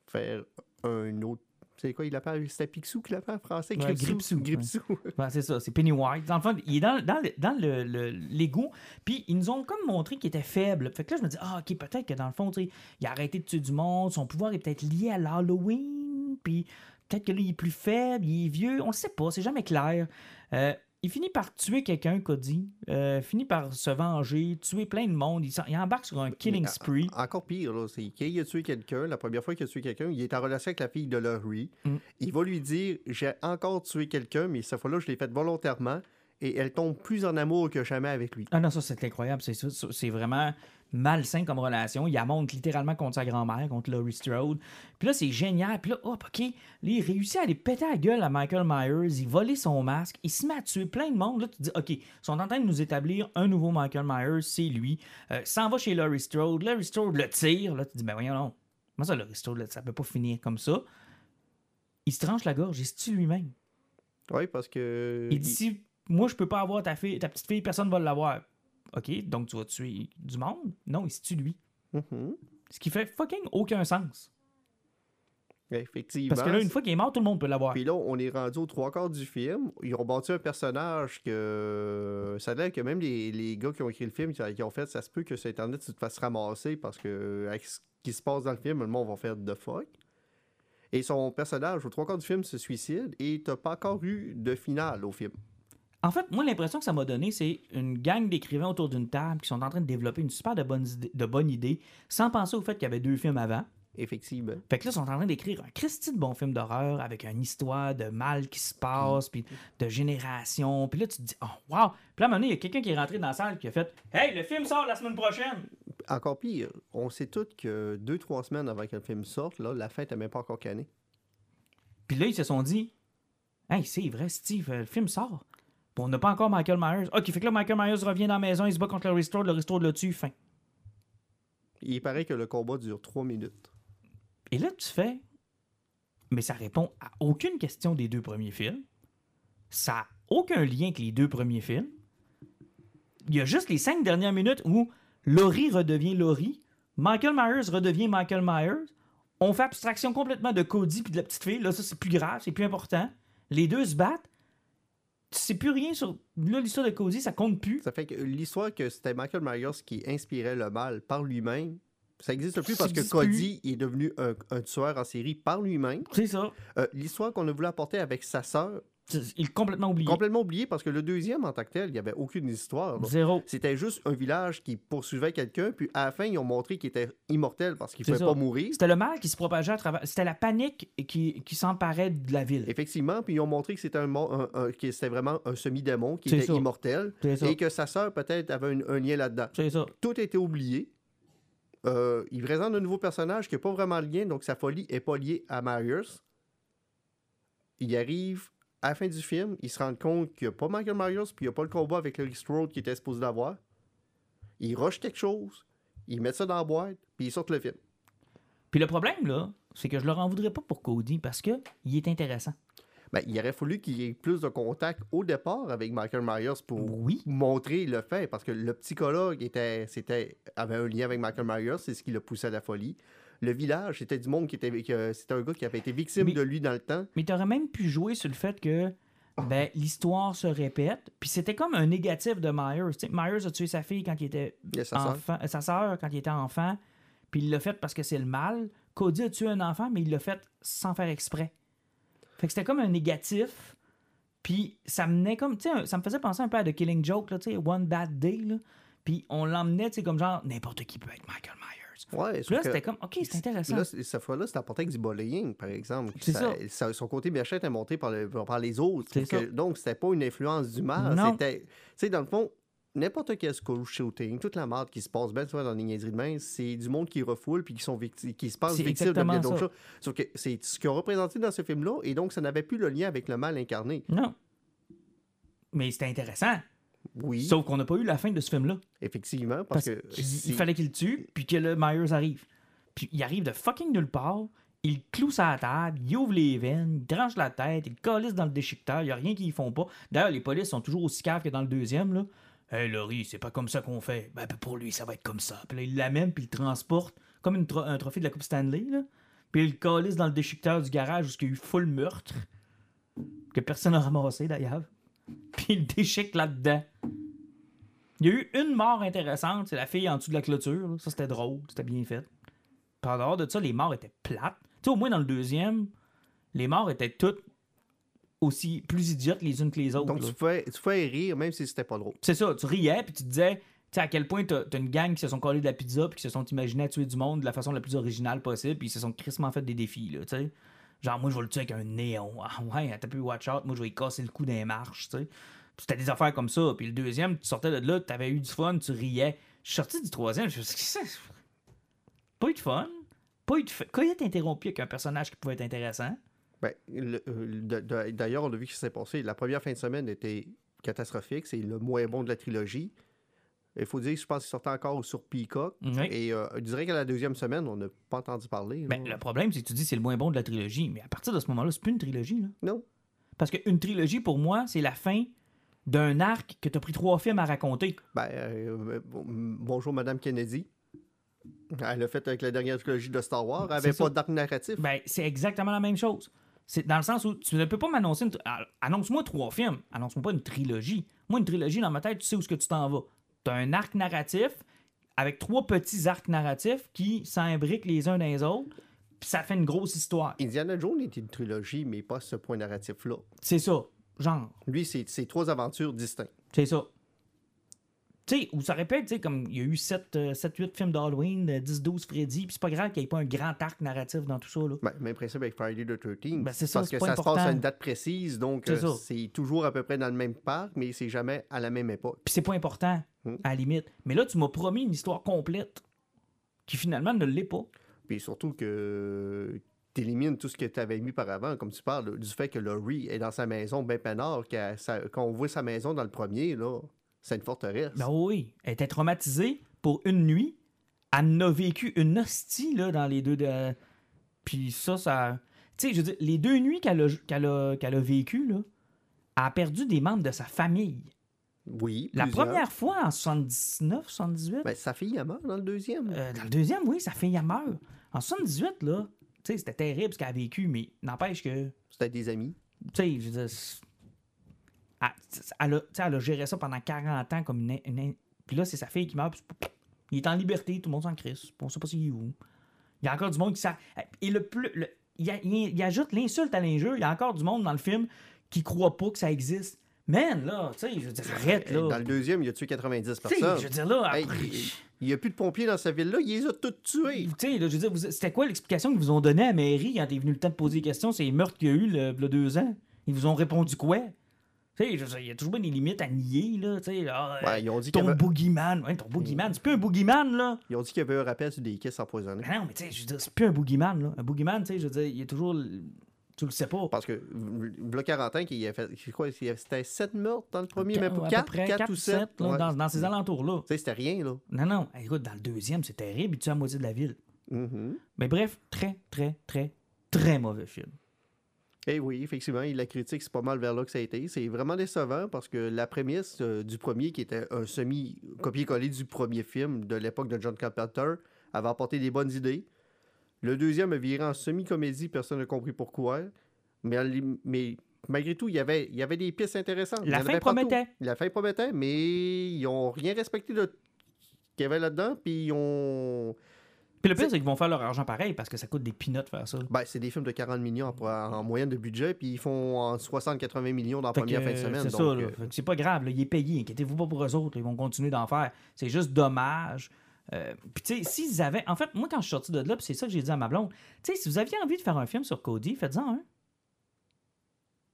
faire un autre. C'est quoi il appelle C'était Picsou qu'il appelle en français Ouais, Gripsou. Gripsou. <laughs> Ouais, c'est ça, c'est Pennywise. Dans le fond, il est dans, dans, le- dans le- le- l'égout, puis ils nous ont comme montré qu'il était faible. Fait que là, je me dis, ah, ok, peut-être que dans le fond, il a arrêté de tuer du monde, son pouvoir est peut-être lié à l'Halloween, puis peut-être que là, il est plus faible, il est vieux, on le sait pas, c'est jamais clair. Euh, il finit par tuer quelqu'un, Cody, euh, finit par se venger, tuer plein de monde, il, embarque sur un killing spree. Encore pire, là, c'est qu'il a tué quelqu'un, la première fois qu'il a tué quelqu'un, il est en relation avec la fille de Laurie. Mm. Il va lui dire J'ai encore tué quelqu'un, mais cette fois-là, je l'ai fait volontairement. Et elle tombe plus en amour que jamais avec lui. Ah non, ça c'est incroyable, c'est c'est vraiment malsain comme relation. Il la monte littéralement contre sa grand-mère, contre Laurie Strode. Puis là, c'est génial. Puis là, hop, OK, là, il réussit à aller péter la gueule à Michael Myers, il volait son masque, il se met à tuer plein de monde. Là, tu te dis, OK, ils sont en train de nous établir un nouveau Michael Myers, c'est lui. Euh, s'en va chez Laurie Strode, Laurie Strode le tire. Là, tu te dis, ben voyons, non. Comment ça, Laurie Strode, là, ça peut pas finir comme ça? Il se tranche la gorge, il se tue lui-même. Oui, parce que. Il dit moi je peux pas avoir ta fille, ta petite fille, personne va l'avoir. OK, donc tu vas tuer du monde? Non, il se tue lui. Mhm. Ce qui fait fucking aucun sens. Effectivement. Parce que là, une fois qu'il est mort, tout le monde peut l'avoir. Puis là, on est rendu aux trois quarts du film. Ils ont bâti un personnage que. Ça a l'air que même les, les gars qui ont écrit le film, qui ont fait, ça se peut que sur Internet, tu te fasses ramasser parce que avec ce qui se passe dans le film, le monde va faire de fuck. Et son personnage, au trois quarts du film, se suicide et t'as pas encore eu de finale au film. En fait, moi, l'impression que ça m'a donné, c'est une gang d'écrivains autour d'une table qui sont en train de développer une super de bonne, idée, de bonne idée, sans penser au fait qu'il y avait deux films avant. Effectivement. Fait que là, ils sont en train d'écrire un Christy de bon film d'horreur avec une histoire de mal qui se passe, puis de génération. Puis là, tu te dis, oh, wow. Puis là, à un moment donné, il y a quelqu'un qui est rentré dans la salle qui a fait, hey, le film sort la semaine prochaine. Encore pire, on sait tous que deux, trois semaines avant que le film sorte, là, la fin n'était même pas encore cannée. Puis là, ils se sont dit, hey, c'est vrai, Steve, le film sort. On n'a pas encore Michael Myers. Ok, fait que là, Michael Myers revient dans la maison, il se bat contre le Restore, le Restore le tue, fin. Il paraît que le combat dure trois minutes. Et là, tu fais. Mais ça répond à aucune question des deux premiers films. Ça n'a aucun lien avec les deux premiers films. Il y a juste les cinq dernières minutes où Laurie redevient Laurie, Michael Myers redevient Michael Myers. On fait abstraction complètement de Cody puis de la petite fille. Là, ça, c'est plus grave, c'est plus important. Les deux se battent. Tu sais plus rien sur. Là, l'histoire de Cody, ça compte plus. Ça fait que l'histoire que c'était Michael Myers qui inspirait le mal par lui-même, ça n'existe plus parce que Cody est devenu un, un tueur en série par lui-même. C'est ça. Euh, l'histoire qu'on a voulu apporter avec sa sœur, C'est- Il est complètement oublié. complètement oublié parce que le deuxième en tant que tel, il n'y avait aucune histoire. là. Zéro. C'était juste un village qui poursuivait quelqu'un, puis à la fin, ils ont montré qu'il était immortel parce qu'il ne pouvait ça. pas mourir. C'était le mal qui se propageait à travers. C'était la panique qui, qui s'emparait de la ville. Effectivement, puis ils ont montré que c'était un, mon- un- un- que c'était vraiment un semi-démon qui était ça. immortel ça. et que sa sœur peut-être avait un, un lien là-dedans. C'est ça. Tout été oublié. Euh, il présente un nouveau personnage qui n'a pas vraiment de lien, donc sa folie n'est pas liée à Myers. Il arrive à la fin du film, il se rend compte qu'il n'y a pas Michael Myers, puis il n'y a pas le combat avec Laurie Strode qui était supposé d'avoir. Il rush quelque chose, il met ça dans la boîte, puis il sort le film. Puis le problème, là, c'est que je leur en voudrais pas pour Cody parce que il est intéressant. Ben, il aurait fallu qu'il y ait plus de contact au départ avec Michael Myers pour Oui. montrer le fait, parce que le psychologue était, c'était, avait un lien avec Michael Myers, c'est ce qui l'a poussé à la folie. Le village, c'était du monde qui était. c'était un gars qui avait été victime Mais- de lui dans le temps. Mais t'aurais même pu jouer sur le fait que ben, l'histoire se répète. Puis c'était comme un négatif de Myers. Myers a tué sa fille quand il était sa enfant, euh, sa sœur quand il était enfant. Puis il l'a fait parce que c'est le mal. Cody a tué un enfant, mais il l'a fait sans faire exprès. Fait que c'était comme un négatif. Puis ça menait comme, tu sais, un- ça me faisait penser un peu à The Killing Joke, là, tu sais, One Bad Day, là. Puis on l'emmenait, tu sais, comme genre, n'importe qui peut être Michael Myers. Ouais, là, c'était comme, ok, c'est intéressant. Là, cette fois-là, c'était apporté avec du bullying, par exemple. C'est ça. ça- Son côté méchant était monté par, le- par les autres. C'est Que- donc, c'était pas une influence du mal. C'était. Tu sais, dans le fond, n'importe quel school shooting, toute la merde qui se passe bien souvent dans les niaiseries de main, c'est du monde qui refoule puis qui, sont qui se passe C'est victime de bien d'autres choses. Sauf que c'est ce qu'ils ont représenté dans ce film-là, et donc ça n'avait plus le lien avec le mal incarné. Non. Mais c'était intéressant. Oui, Sauf qu'on n'a pas eu la fin de ce film-là. effectivement, Parce parce, que. si- il fallait qu'il le tue, puis que le Myers arrive. Puis il arrive de fucking nulle part, il cloue sa table, il ouvre les veines, il tranche la tête, il calisse dans le déchiqueteur, il n'y a rien qu'ils font pas. D'ailleurs, les polices sont toujours aussi caves que dans le deuxième, là. Hey Laurie, c'est pas comme ça qu'on fait. Ben, ben, pour lui, ça va être comme ça. Puis là, il l'amène, puis il le transporte, comme une tro- un trophée de la Coupe Stanley, là. Puis il le calisse dans le déchiqueteur du garage où il y a eu full meurtre, que personne n'a ramassé d'ailleurs. <laughs> Puis il le déchique là-dedans. Il y a eu une mort intéressante, c'est la fille en dessous de la clôture. là. Ça, c'était drôle, c'était bien fait. Puis en dehors de ça, les morts étaient plates. Tu sais, au moins dans le deuxième, les morts étaient toutes aussi plus idiotes les unes que les autres. Donc, là. tu fais, tu fais rire, même si c'était pas drôle. C'est ça, tu riais, puis tu te disais, tu sais, à quel point t'as as une gang qui se sont collés de la pizza, puis qui se sont imaginés à tuer du monde de la façon la plus originale possible, puis ils se sont crissement fait des défis, là, tu sais. Genre, moi, je vais le tuer avec un néon. <laughs> Ah ouais, t'as pu watch out, moi, je vais casser le cou des marches, tu sais. C'était des affaires comme ça. Puis le deuxième, tu sortais de là, t'avais eu du fun, tu riais. Je suis sorti du troisième, je me suis dit, c'est? Pas eu de fun. Pas eu de fun. Quand il est interrompu avec un personnage qui pouvait être intéressant, Ben, euh, D'ailleurs, on a vu ce qui s'est passé. La première fin de semaine était catastrophique. C'est le moins bon de la trilogie. Il faut dire que je pense qu'il sortait encore sur Peacock. Oui. Et euh, je dirais qu'à la deuxième semaine, on n'a pas entendu parler. ben, le problème, c'est que tu dis c'est le moins bon de la trilogie. Mais à partir de ce moment-là, c'est plus une trilogie. Là. Non. Parce qu'une trilogie, pour moi, c'est la fin d'un arc que tu as pris trois films à raconter. Ben, euh, bon- bonjour, Madame Kennedy. Elle l'a fait avec la dernière trilogie de Star Wars. Elle n'avait pas d'arc narratif. Ben, c'est exactement la même chose. C'est dans le sens où tu ne peux pas m'annoncer. une ah, Annonce-moi trois films. Annonce-moi pas une trilogie. Moi, une trilogie, dans ma tête, tu sais où est-ce que tu t'en vas. Tu as un arc narratif avec trois petits arcs narratifs qui s'imbriquent les uns dans les autres. puis ça fait une grosse histoire. Indiana Jones est une trilogie, mais pas ce point narratif-là. C'est ça. Genre, Lui, c'est trois aventures distinctes. c'est ça. Tu sais, ou ça répète, tu sais, comme il y a eu 7-8 films d'Halloween, 10-12 Freddy, puis c'est pas grave qu'il n'y ait pas un grand arc narratif dans tout ça, là. Ben, même principe avec Friday the 13 Ben, c'est ça, parce que ça se passe à une date précise, donc C'est euh, c'est toujours à peu près dans le même parc, mais c'est jamais à la même époque. Puis c'est pas important, Hmm. à la limite. Mais là, tu m'as promis une histoire complète qui finalement ne l'est pas. Puis surtout que tu élimines tout ce que tu avais mis par avant, comme tu parles du fait que Laurie est dans sa maison ben peinard, qu'elle- ça- quand on voit sa maison dans le premier, là, c'est une forteresse. Ben oui, elle était traumatisée pour une nuit. Elle en a vécu une hostie, là, dans les deux. De... Puis ça, ça. Tu sais, je veux dire, les deux nuits qu'elle a, qu'elle a, qu'elle a vécues, elle a perdu des membres de sa famille. Oui. La plusieurs. première fois, en 79, 78. Ben, sa fille, elle meurt dans le deuxième. euh, dans le deuxième, oui, sa fille, elle meurt. En 78, là, tu sais, c'était terrible ce qu'elle a vécu, mais n'empêche que. C'était des amis. tu sais, je veux dire, elle, elle a, elle a géré ça pendant 40 ans comme une. une- Puis là, c'est sa fille qui meurt. puis il est en liberté, tout le monde s'en crisse. On sait pas s'il est où. Il y a encore du monde qui s'a. Et le plus. le- il, a- il- il ajoute l'insulte à l'injure. Il y a encore du monde dans le film qui croit pas que ça existe. Man, là, tu sais, je veux dire, arrête, là. Dans le deuxième, il a tué 90 Tu sais, personnes? je veux dire, là, Hey, après- il n'y a plus de pompiers dans sa ville-là, il les a tous tués. Tu sais, là, je veux dire, c'était quoi l'explication qu'ils vous ont donnée à Mary quand est venu le temps de poser des questions? C'est les meurtres qu'il y a eu le, le deux ans. Ils vous ont répondu quoi? Il y a toujours des limites à nier, là. Tu sais, là, euh, Ouais, ils ont dit qu'il y ton avait- boogeyman. Ouais, ton boogeyman. C'est plus un boogeyman, là. Ils ont dit qu'il y avait un rappel sur des caisses empoisonnées. Mais non, mais tu sais, je veux dire, c'est plus un boogeyman, là. Un boogeyman, tu sais, je veux dire, il est toujours. Tu le sais pas. Parce que le 40 qu'il a fait, c'était 7 meurtres dans le premier, mais pas à 4, peu près 4 ou 7. là, dans, dans ces alentours-là. Tu sais, c'était rien, là. Non, non. Écoute, dans le deuxième, c'est terrible. Il tue la moitié de la ville. Mhm. Mais bref, très, très, très, très mauvais film. Eh oui, effectivement, la critique, c'est pas mal vers là que ça a été. C'est vraiment décevant parce que la prémisse euh, du premier, qui était un semi-copier-coller du premier film de l'époque de John Carpenter, avait apporté des bonnes idées. Le deuxième a viré en semi-comédie, personne n'a compris pourquoi. Mais, malgré tout, il y avait, il y avait des pistes intéressantes. La fin promettait. La fin promettait, mais ils ont rien respecté de qu'il y avait là-dedans, puis ils ont... Puis le pire, c'est qu'ils vont faire leur argent pareil parce que ça coûte des peanuts de faire ça. Ben, c'est des films de 40 millions en, en moyenne de budget, puis ils font en 60-80 millions dans la Fait première que, fin de semaine. C'est ça, euh, c'est pas grave, là, il est payé. Inquiétez-vous pas pour eux autres, ils vont continuer d'en faire. C'est juste dommage. Euh, puis tu sais, s'ils avaient. En fait, moi, quand je suis sorti de là, c'est ça que j'ai dit à ma blonde, tu sais, si vous aviez envie de faire un film sur Cody, faites-en un.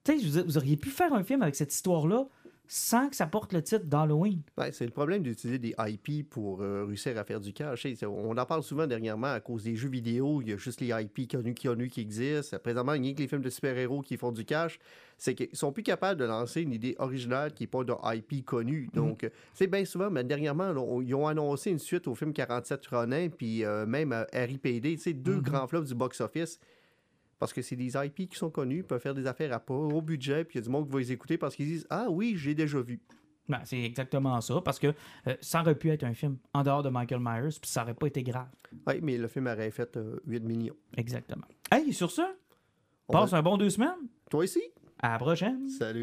Tu sais, vous auriez pu faire un film avec cette histoire-là sans que ça porte le titre d'Halloween. Ouais, c'est le problème d'utiliser des IP pour euh, réussir à faire du cash. On en parle souvent dernièrement à cause des jeux vidéo. Il y a juste les IP connus, connus qui existent. Présentement, il n'y a que les films de super-héros qui font du cash. C'est qu'ils sont plus capables de lancer une idée originale qui n'est pas de IP connu. Donc, euh, c'est bien souvent, mais dernièrement, là, on- ils ont annoncé une suite au film 47 Ronin, puis euh, même euh, RIPD, tu sais, deux Mhm. grands flops du box-office. Parce que c'est des IP qui sont connus, peuvent faire des affaires à pas haut budget, puis il y a du monde qui va les écouter parce qu'ils disent Ah oui, j'ai déjà vu. Ben, c'est exactement ça, parce que euh, ça aurait pu être un film en dehors de Michael Myers, puis ça aurait pas été grave. Oui, mais le film aurait fait euh, 8 millions. Exactement. Hey, sur ça, On passe va- un bon deux semaines. Toi aussi? À la prochaine. Salut.